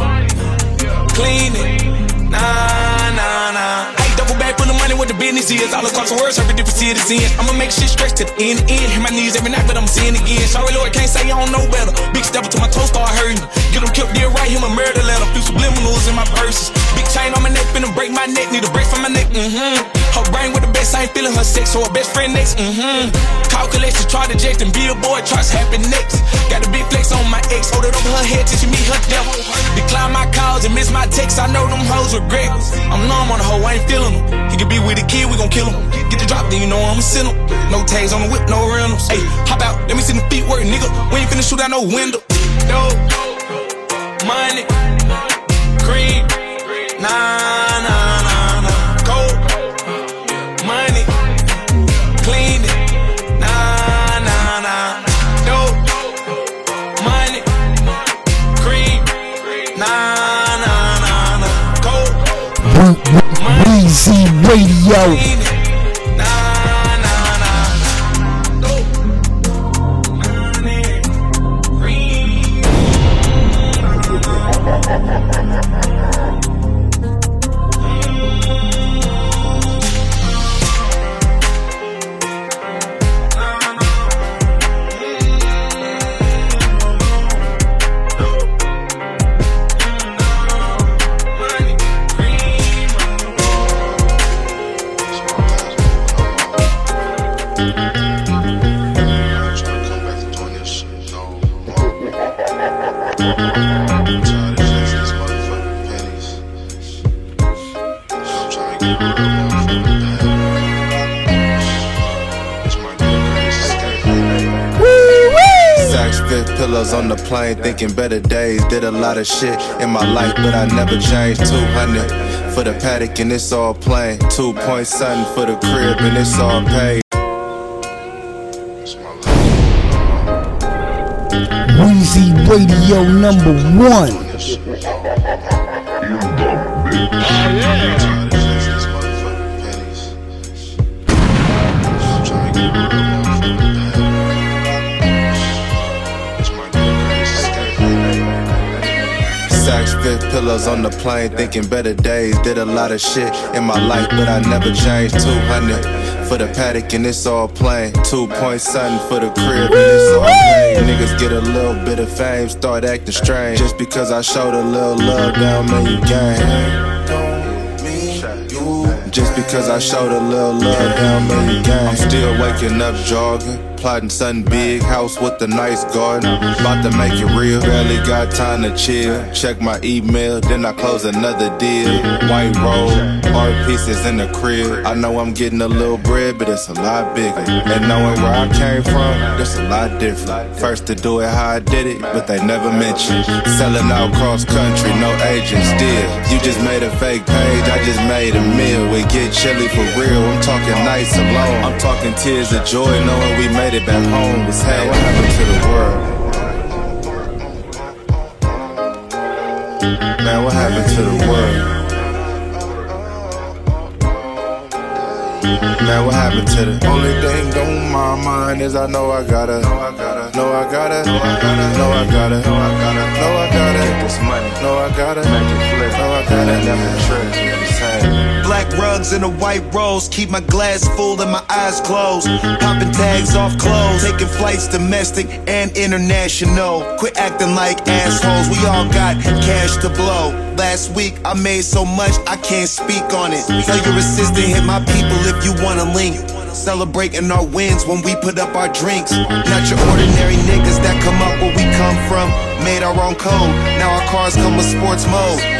clean it, nah, nah, nah. Hey, double back from the money what the business is. All across the world, serving different citizens. I'ma make shit stretch to the end, end. Hit my knees every night, but I'm seeing again. Sorry, Lord, can't say I don't know better. Big step until my toes start hurting. Get them killed dead right, him a murder letter. Few subliminals in my purses. Big chain on my neck, finna break my neck. Need a break from my neck, mm-hmm. Her brain with the best, I ain't feeling her sex. So her best friend next, mm-hmm. Calculation, try to eject, and billboard charts happen next. Got a big flex on my ex, hold it over her head till she meet her devil. Decline my calls and miss my texts, I know them hoes regret. I'm numb on the hoe, I ain't feeling them. He could be with the kid, we gon' kill him. Get the drop, then you know I'ma send him. No tags on the whip, no rentals. Hey, hop out, let me see the feet work, nigga. We ain't finna shoot out no window. Dope, money, nah, nah, Radio. Pillows on the plane, thinking better days. Did a lot of shit in my life, but I never changed. 200 for the paddock, and it's all plain. Two point something for the crib, and it's all paid. Weezy Radio number one. Fit pillows on the plane, thinking better days. Did a lot of shit in my life, but I never changed. 200 for the paddock, and it's all plain. Two point something for the crib, and it's all pain. Niggas get a little bit of fame, start acting strange. Just because I showed a little love, down mean you gang. Just because I showed a little love down mean gang. I'm still waking up jogging. Plotting something big, house with a nice garden. About to make it real. Barely got time to chill. Check my email, then I close another deal. White roll, art pieces in the crib. I know I'm getting a little bread, but it's a lot bigger. And knowing where I came from, that's a lot different. First to do it how I did it, but they never mentioned. Selling out cross country, no agent still. You just made a fake page, I just made a meal. We get chilly for real. I'm talking nights alone. I'm talking tears of joy, knowing we made it back home. Was hey, what happened to the world? Man, what happened to the world? Man, what happened to the only thing on my mind is I know I gotta, know I gotta, know I gotta, know I gotta, know I gotta, know I gotta, know I gotta get this money, know I gotta make it flip, know I gotta never trip. Black rugs and a white rose, keep my glass full and my eyes closed. Popping tags off clothes, taking flights domestic and international. Quit acting like assholes, we all got cash to blow. Last week I made so much I can't speak on it. Tell your assistant hit my people if you wanna link. Celebrating our wins when we put up our drinks. Not your ordinary niggas that come up where we come from. Made our own code, now our cars come with sports mode.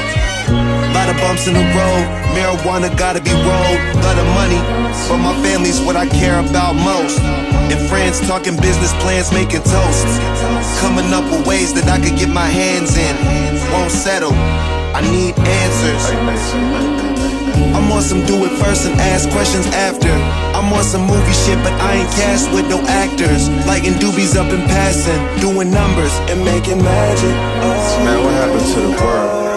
Lot of bumps in the road, marijuana gotta be rolled. Lot of money, but my family's what I care about most. And friends talking business plans, making toasts. Coming up with ways that I could get my hands in. Won't settle, I need answers. I'm on some do it first and ask questions after. I'm on some movie shit, but I ain't cast with no actors. Lighting doobies up and passing, doing numbers and making magic. Oh. Man, what happened to the world?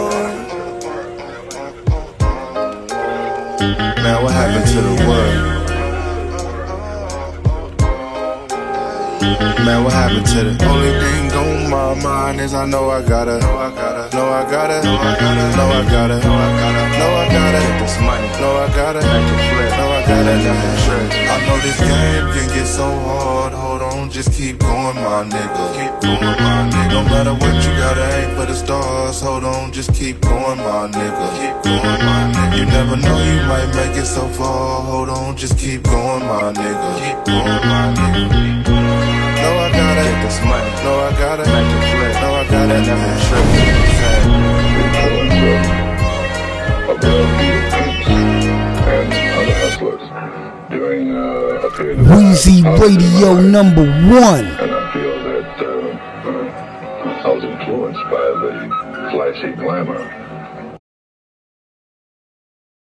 Man, what happened to the world? Man, what happened to the only thing on my mind is I know I gotta, know I gotta, know I gotta, know I gotta, know I gotta, know I gotta, know I gotta. Get this money, know I gotta. Make it flip, know I gotta. Never trip. I know this game can get so hard. Hold on, just keep going, my nigga. Keep going, my nigga. No matter what you gotta aim for the stars. Hold on, just keep going, my nigga. Keep going, my nigga. You never know you might make it so far. Hold on, just keep going, my nigga. Keep going, my nigga. No, I gotta get this money. No, I gotta make it flip. No, I gotta never trip. Weezy Radio number one. And I feel that uh, I was influenced by the flashy glamour